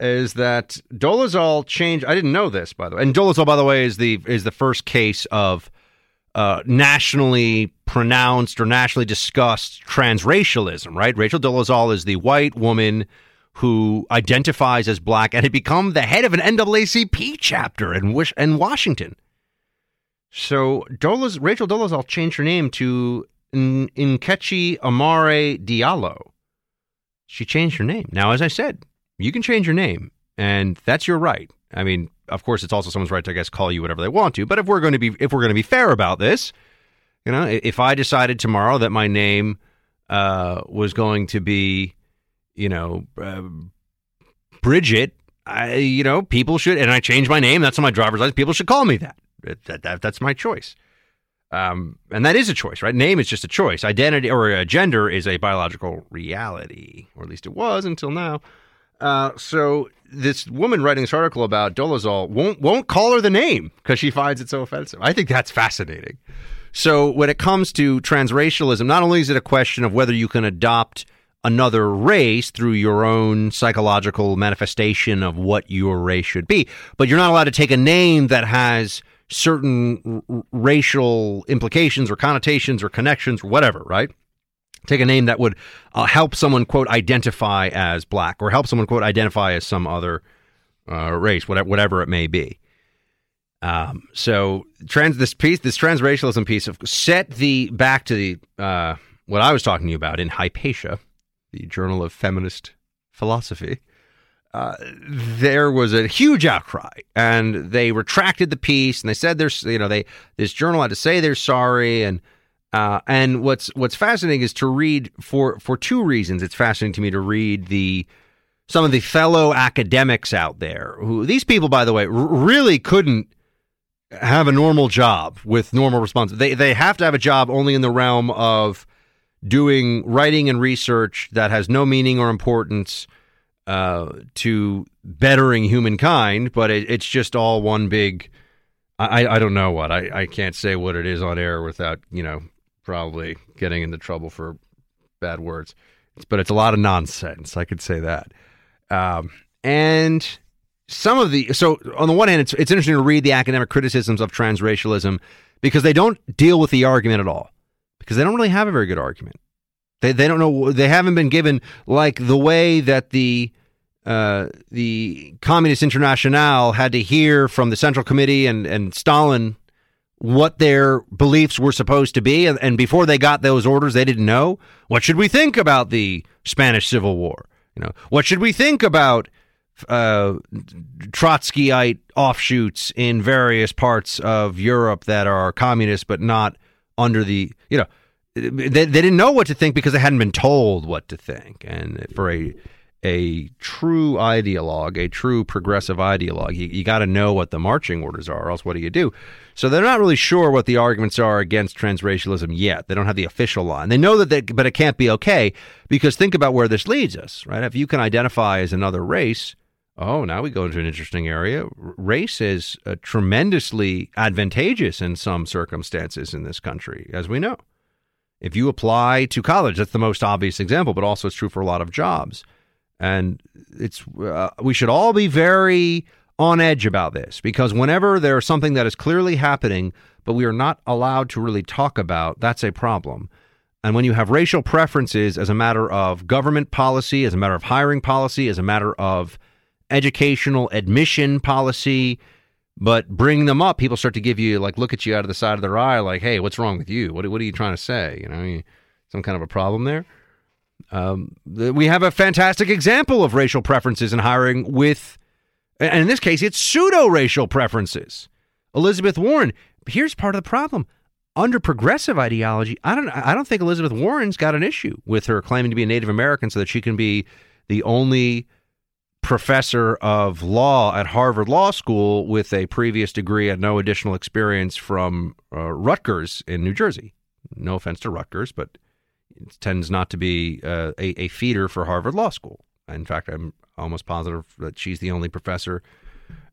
is that Dolezal changed. I didn't know this by the way. And Dolezal, by the way, is the is the first case of uh, nationally pronounced or nationally discussed transracialism. Right? Rachel Dolezal is the white woman who identifies as black and had become the head of an NAACP chapter in, Wish- in Washington. So Dolez, Rachel Dolezal changed her name to N- Nkechi Amare Diallo. She changed her name. Now, as I said, you can change your name, and that's your right. I mean, of course, it's also someone's right to, I guess, call you whatever they want to. But if we're going to be, if we're going to be fair about this, you know, if I decided tomorrow that my name uh, was going to be you know, uh, Bridget, I, you know, people should, and I changed my name. That's on my driver's license. People should call me that. that, that that's my choice. Um, and that is a choice, right? Name is just a choice. Identity or a gender is a biological reality, or at least it was until now. Uh, so this woman writing this article about Dolezal won't won't call her the name because she finds it so offensive. I think that's fascinating. So when it comes to transracialism, not only is it a question of whether you can adopt another race through your own psychological manifestation of what your race should be. But you're not allowed to take a name that has certain r- racial implications or connotations or connections or whatever, right? Take a name that would uh, help someone, quote, identify as black or help someone, quote, identify as some other uh, race, whatever, whatever it may be. Um, so trans this piece, this transracialism piece, of set the back to the uh, what I was talking to you about in Hypatia, the Journal of Feminist Philosophy, uh, there was a huge outcry, and they retracted the piece, and they said there's, you know, they this journal had to say they're sorry, and uh, and what's what's fascinating is to read for for two reasons. It's fascinating to me to read the some of the fellow academics out there who these people, by the way, r- really couldn't have a normal job with normal response. They they have to have a job only in the realm of doing writing and research that has no meaning or importance uh, to bettering humankind, but it, it's just all one big. I, I don't know what I, I can't say what it is on air without you know probably getting into trouble for bad words, but it's a lot of nonsense. I could say that, um, and some of the so on the one hand, it's it's interesting to read the academic criticisms of transracialism because they don't deal with the argument at all because they don't really have a very good argument. They they don't know they haven't been given like the way that the uh, the Communist International had to hear from the Central Committee and and Stalin what their beliefs were supposed to be, and, and before they got those orders, they didn't know what should we think about the Spanish Civil War. You know, what should we think about uh, Trotskyite offshoots in various parts of Europe that are communist but not under the you know they, they didn't know what to think because they hadn't been told what to think. And for a a true ideologue a true progressive ideologue you, you got to know what the marching orders are or else what do you do? So they're not really sure what the arguments are against transracialism yet. They don't have the official line. They know that they, but it can't be okay because think about where this leads us right? If you can identify as another race Oh, now we go into an interesting area. Race is uh, tremendously advantageous in some circumstances in this country, as we know. If you apply to college, that's the most obvious example, but also it's true for a lot of jobs. And it's uh, we should all be very on edge about this because whenever there's something that is clearly happening, but we are not allowed to really talk about, that's a problem. And when you have racial preferences as a matter of government policy, as a matter of hiring policy, as a matter of educational admission policy, but bring them up, people start to give you like look at you out of the side of their eye, like, "Hey, what's wrong with you? What, what are you trying to say? You know, some kind of a problem there." Um, we have a fantastic example of racial preferences in hiring with, and in this case, it's pseudo racial preferences. Elizabeth Warren. Here's part of the problem. Under progressive ideology, I don't, I don't think Elizabeth Warren's got an issue with her claiming to be a Native American so that she can be the only professor of law at Harvard Law School with a previous degree and no additional experience from uh, Rutgers in New Jersey. No offense to Rutgers, but it tends not to be uh, a, a, feeder for Harvard Law School. In fact, I'm almost positive that she's the only professor,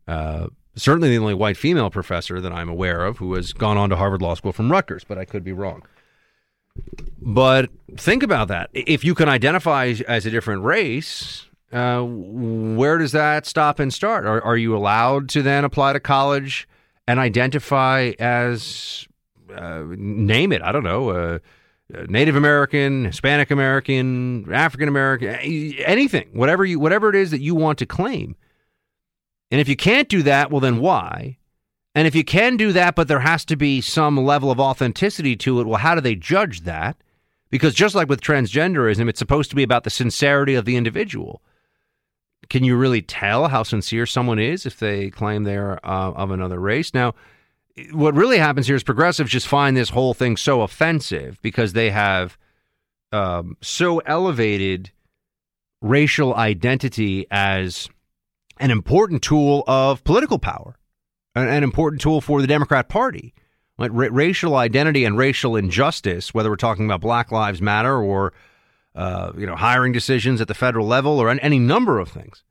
uh, certainly the only white female professor that I'm aware of who has gone on to Harvard Law School from Rutgers, but I could be wrong. But think about that. If you can identify as a different race, uh, where does that stop and start? Are, are you allowed to then apply to college and identify as, uh, name it, I don't know, uh, Native American, Hispanic American, African American, anything, whatever you, whatever it is that you want to claim. And if you can't do that, well, then why? And if you can do that, but there has to be some level of authenticity to it, well, how do they judge that? Because just like with transgenderism, it's supposed to be about the sincerity of the individual can you really tell how sincere someone is if they claim they're uh, of another race? Now, what really happens here is progressives just find this whole thing so offensive because they have um, so elevated racial identity as an important tool of political power, an, an important tool for the Democrat Party. Like ra- racial identity and racial injustice, whether we're talking about Black Lives Matter or uh, you know, hiring decisions at the federal level or any number of things,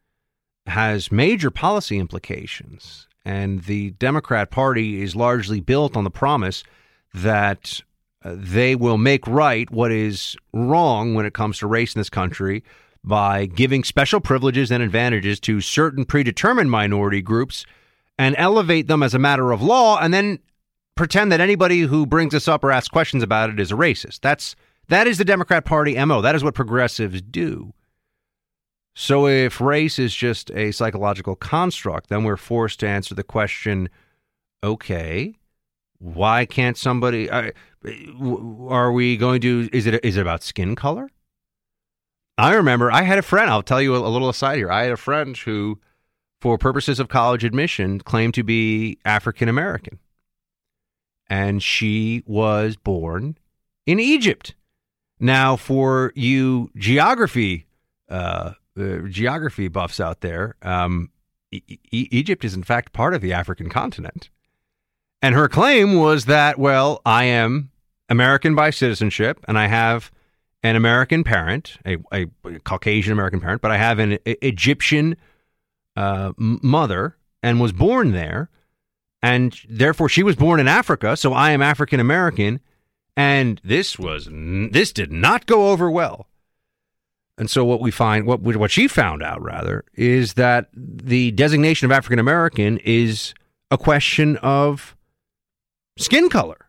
has major policy implications. And the Democrat Party is largely built on the promise that uh, they will make right what is wrong when it comes to race in this country by giving special privileges and advantages to certain predetermined minority groups and elevate them as a matter of law and then pretend that anybody who brings this up or asks questions about it is a racist. That's that is the Democrat Party MO. That is what progressives do. So if race is just a psychological construct, then we're forced to answer the question okay, Why can't somebody? Are we going to? Is it is it about skin color? I remember I had a friend. I'll tell you a, a little aside here. I had a friend who, for purposes of college admission, claimed to be African American, and she was born in Egypt. Now, for you geography uh, uh, geography buffs out there, um, e- Egypt is in fact part of the African continent. And her claim was that, well, I am American by citizenship and I have an American parent, a, a Caucasian American parent, but I have an Egyptian uh, mother and was born there. And therefore, she was born in Africa, so I am African American. And this was this did not go over well. And so what we find, what what she found out rather, is that the designation of African American is a question of skin color,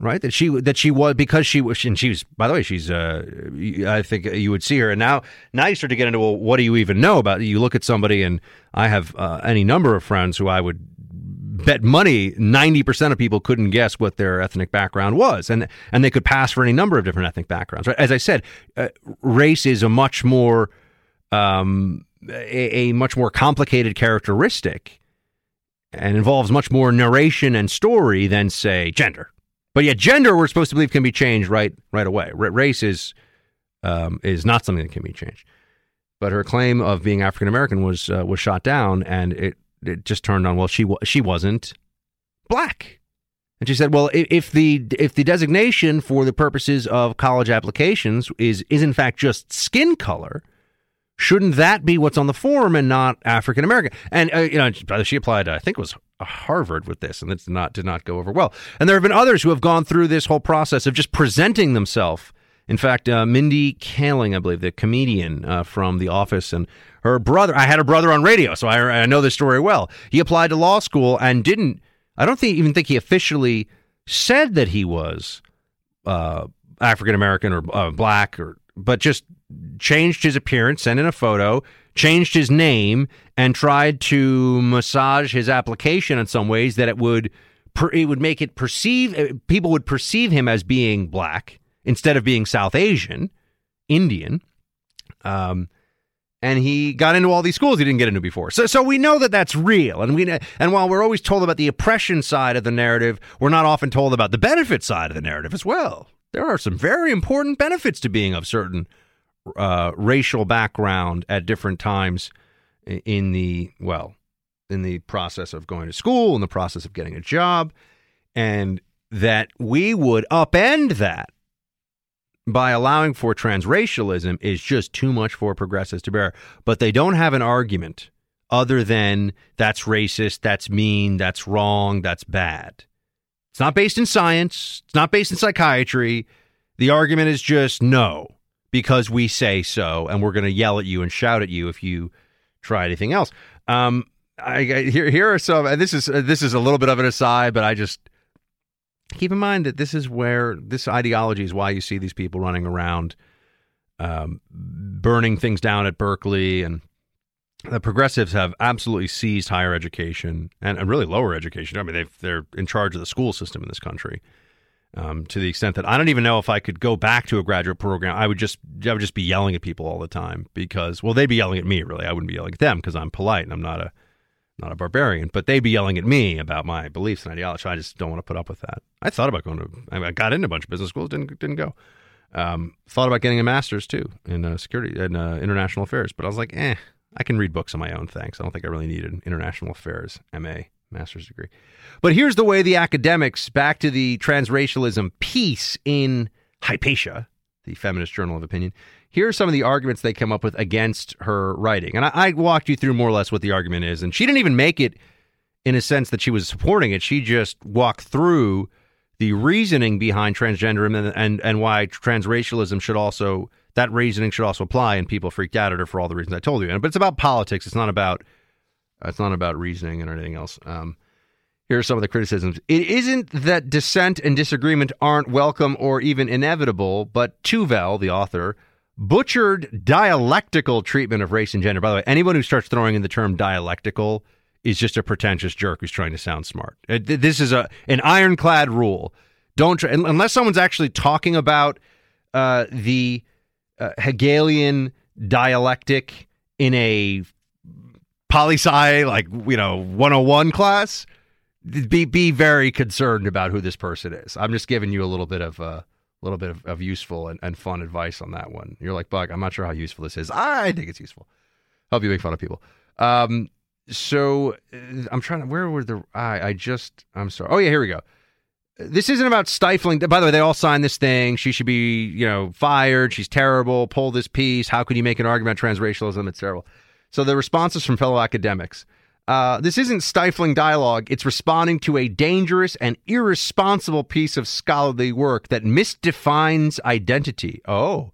right? That she that she was because she was and she was by the way she's uh I think you would see her and now now you start to get into well what do you even know about you look at somebody and I have uh, any number of friends who I would bet money 90% of people couldn't guess what their ethnic background was. And and they could pass for any number of different ethnic backgrounds right? As i said uh, race is a much more um, a, a much more complicated characteristic and involves much more narration and story than say gender. But yet gender we're supposed to believe can be changed right right away. R- race is um, is not something that can be changed. But her claim of being African American was uh, was shot down and it it just turned on. Well, she she wasn't black, and she said, "Well, if the if the designation for the purposes of college applications is is in fact just skin color." Shouldn't that be what's on the form and not African American? And uh, you know, she applied. I think it was Harvard with this, and it did not did not go over well. And there have been others who have gone through this whole process of just presenting themselves. In fact, uh, Mindy Kaling, I believe, the comedian uh, from The Office, and her brother. I had a brother on radio, so I, I know this story well. He applied to law school and didn't. I don't think, even think he officially said that he was uh, African American or uh, black, or but just changed his appearance, sent in a photo, changed his name, and tried to massage his application in some ways that it would it would make it perceive people would perceive him as being black instead of being South Asian, Indian. Um, and he got into all these schools he didn't get into before. So, so we know that that's real. And we, and while we're always told about the oppression side of the narrative, we're not often told about the benefit side of the narrative as well. There are some very important benefits to being of certain uh, racial background at different times in the well, in the process of going to school, in the process of getting a job, and that we would upend that by allowing for transracialism is just too much for progressives to bear. But they don't have an argument other than that's racist, that's mean, that's wrong, that's bad. It's not based in science, it's not based in psychiatry. The argument is just no, because we say so, and we're going to yell at you and shout at you if you try anything else. Um, I, I here here are some. This is this is a little bit of an aside, but I just keep in mind that this is where this ideology is why you see these people running around um, burning things down at Berkeley and the progressives have absolutely seized higher education and, and really lower education. I mean, they they're in charge of the school system in this country um, to the extent that I don't even know if I could go back to a graduate program. I would just I would just be yelling at people all the time because well, they'd be yelling at me. Really, I wouldn't be yelling at them because I'm polite and I'm not a not a barbarian, but they'd be yelling at me about my beliefs and ideology. I just don't want to put up with that. I thought about going to, I, I got into a bunch of business schools, didn't didn't go. Um, thought about getting a master's too in uh, security and uh, international affairs, but I was like, eh, I can read books on my own. Thanks. I don't think I really need an international affairs MA master's degree. But here's the way the academics back to the transracialism piece in Hypatia, the feminist journal of opinion here are some of the arguments they come up with against her writing. And I, I, walked you through more or less what the argument is. And she didn't even make it in a sense that she was supporting it. She just walked through the reasoning behind transgenderism and, and, and why transracialism should also, that reasoning should also apply. And people freaked out at her for all the reasons I told you. But it's about politics. It's not about, it's not about reasoning and anything else. Um, here are some of the criticisms. It isn't that dissent and disagreement aren't welcome or even inevitable, but Tuvel, the author, butchered dialectical treatment of race and gender. By the way, anyone who starts throwing in the term dialectical is just a pretentious jerk who's trying to sound smart. Uh, This is a an ironclad rule. Don't try, unless someone's actually talking about uh, the uh, Hegelian dialectic in a poli sci like you know 101 class. Be be very concerned about who this person is. I'm just giving you a little bit of a little bit of, of useful and, and fun advice on that one. You're like, Buck, I'm not sure how useful this is. I think it's useful. Help you make fun of people. Um, so uh, I'm trying to. Where were the? I I just. I'm sorry. Oh yeah, here we go. This isn't about stifling. By the way, they all signed this thing. She should be, you know, fired. She's terrible. Pull this piece. How could you make an argument about transracialism? It's terrible. So the responses from fellow academics. Uh, this isn't stifling dialogue. It's responding to a dangerous and irresponsible piece of scholarly work that misdefines identity. Oh,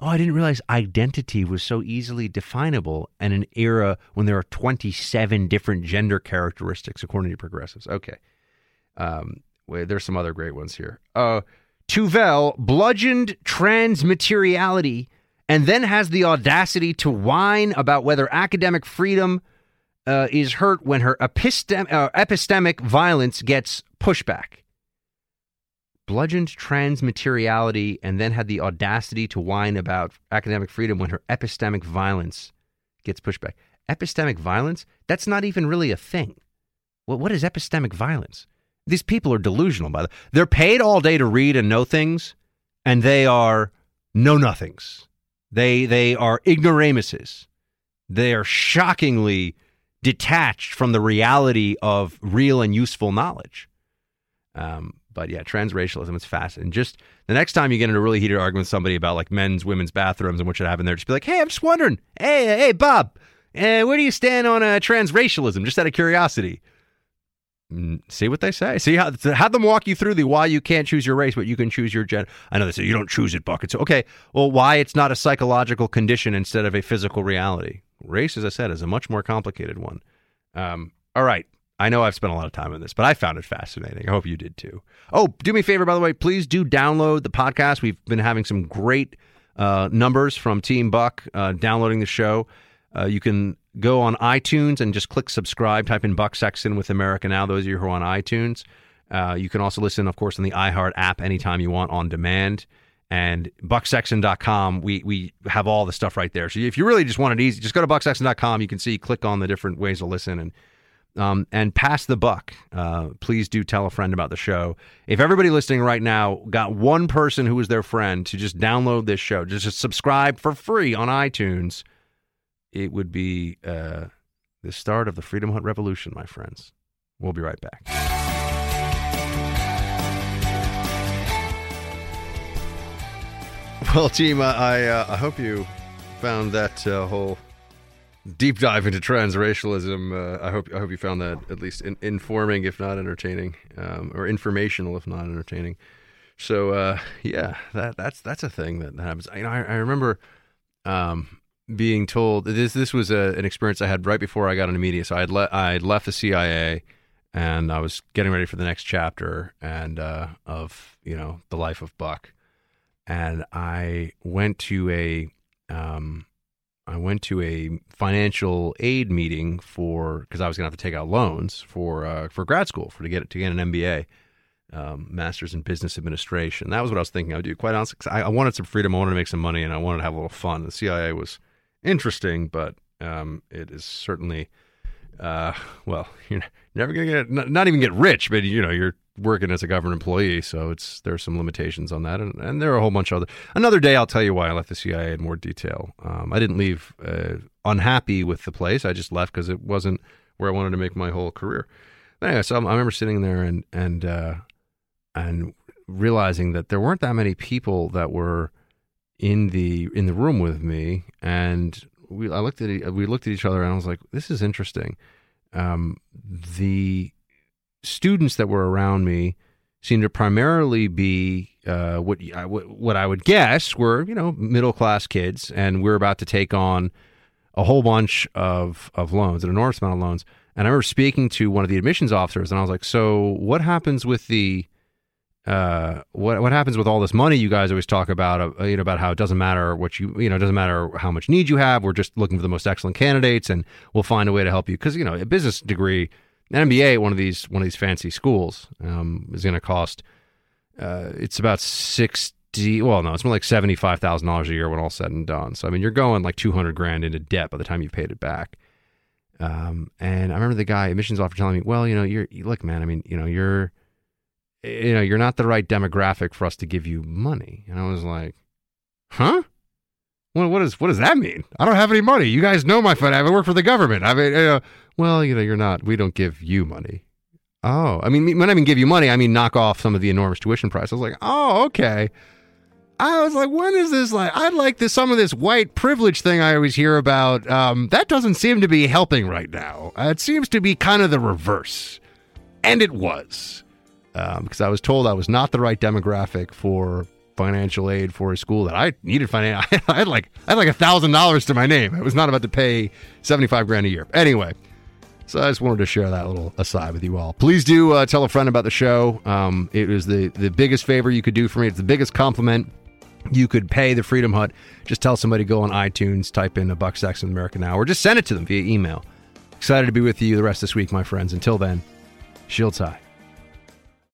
oh, I didn't realize identity was so easily definable in an era when there are 27 different gender characteristics, according to progressives. Okay. Um, wait, there's some other great ones here. Uh, Tuvel bludgeoned transmateriality and then has the audacity to whine about whether academic freedom uh, is hurt when her epistem- uh, epistemic violence gets pushback. Bludgeoned transmateriality and then had the audacity to whine about academic freedom when her epistemic violence gets pushback. Epistemic violence? That's not even really a thing. Well, what is epistemic violence? These people are delusional, by the They're paid all day to read and know things, and they are know nothings. They they are ignoramuses. They are shockingly detached from the reality of real and useful knowledge. Um, but yeah, transracialism is fascinating. Just the next time you get into a really heated argument with somebody about like men's, women's bathrooms and what should happen there, just be like, "Hey, I'm just wondering. Hey, hey, Bob, uh, where do you stand on uh, transracialism? Just out of curiosity." See what they say. See how have them walk you through the why you can't choose your race, but you can choose your gender. I know they say you don't choose it, Buck. It's okay. Well, why it's not a psychological condition instead of a physical reality? Race, as I said, is a much more complicated one. Um, all right. I know I've spent a lot of time on this, but I found it fascinating. I hope you did too. Oh, do me a favor, by the way, please do download the podcast. We've been having some great uh, numbers from Team Buck uh, downloading the show. Uh, you can go on iTunes and just click subscribe. Type in Buck Sexton with America Now. Those of you who are on iTunes, uh, you can also listen, of course, on the iHeart app anytime you want on demand. And bucksexton.com, we we have all the stuff right there. So if you really just want it easy, just go to bucksexton.com. You can see, click on the different ways to listen and um, and pass the buck. Uh, please do tell a friend about the show. If everybody listening right now got one person who was their friend to just download this show, just, just subscribe for free on iTunes, it would be uh, the start of the Freedom Hut Revolution, my friends. We'll be right back. Well, team, uh, I uh, I hope you found that uh, whole deep dive into transracialism. Uh, I hope I hope you found that at least in, informing, if not entertaining, um, or informational, if not entertaining. So uh, yeah, that that's that's a thing that happens. You know, I, I remember um, being told this this was a, an experience I had right before I got into media. So I'd le- I'd left the CIA and I was getting ready for the next chapter and uh, of you know the life of Buck, and I went to a um, I went to a financial aid meeting for because I was going to have to take out loans for uh, for grad school for to get to get an MBA, um, Master's in Business Administration. That was what I was thinking I would do. Quite honestly, I, I wanted some freedom. I wanted to make some money, and I wanted to have a little fun. The CIA was interesting, but um, it is certainly uh, well, you're never going to get not, not even get rich, but you know you're working as a government employee, so it's there's some limitations on that, and, and there are a whole bunch of other. Another day, I'll tell you why I left the CIA in more detail. Um, I didn't leave uh, unhappy with the place. I just left because it wasn't where I wanted to make my whole career. Anyway, so I remember sitting there and and uh, and realizing that there weren't that many people that were in the in the room with me, and we I looked at we looked at each other, and I was like, "This is interesting." Um, the students that were around me seemed to primarily be uh, what I, what I would guess were you know middle class kids, and we're about to take on a whole bunch of of loans, an enormous amount of loans. And I remember speaking to one of the admissions officers, and I was like, "So what happens with the uh, what what happens with all this money you guys always talk about? Uh, you know about how it doesn't matter what you you know it doesn't matter how much need you have. We're just looking for the most excellent candidates, and we'll find a way to help you. Because you know a business degree, an MBA, one of these one of these fancy schools um, is going to cost. Uh, it's about sixty. Well, no, it's more like seventy five thousand dollars a year when all said and done. So I mean, you're going like two hundred grand into debt by the time you've paid it back. Um, and I remember the guy admissions officer telling me, "Well, you know, you're look, man. I mean, you know, you're." you know, you're not the right demographic for us to give you money. And I was like, huh? Well, what, is, what does that mean? I don't have any money. You guys know my fund. I have it work for the government. I mean, uh, well, you know, you're not, we don't give you money. Oh, I mean, when I mean give you money, I mean knock off some of the enormous tuition price. I was like, oh, okay. I was like, when is this like? I'd like this some of this white privilege thing I always hear about. Um, that doesn't seem to be helping right now. Uh, it seems to be kind of the reverse, and it was um, because I was told I was not the right demographic for financial aid for a school that I needed financial. I had like I had like a thousand dollars to my name. I was not about to pay seventy five grand a year. Anyway, so I just wanted to share that little aside with you all. Please do uh, tell a friend about the show. Um, it was the the biggest favor you could do for me. It's the biggest compliment you could pay the Freedom Hut. Just tell somebody go on iTunes, type in a Buck Sexton America Now, or just send it to them via email. Excited to be with you the rest of this week, my friends. Until then, shields high.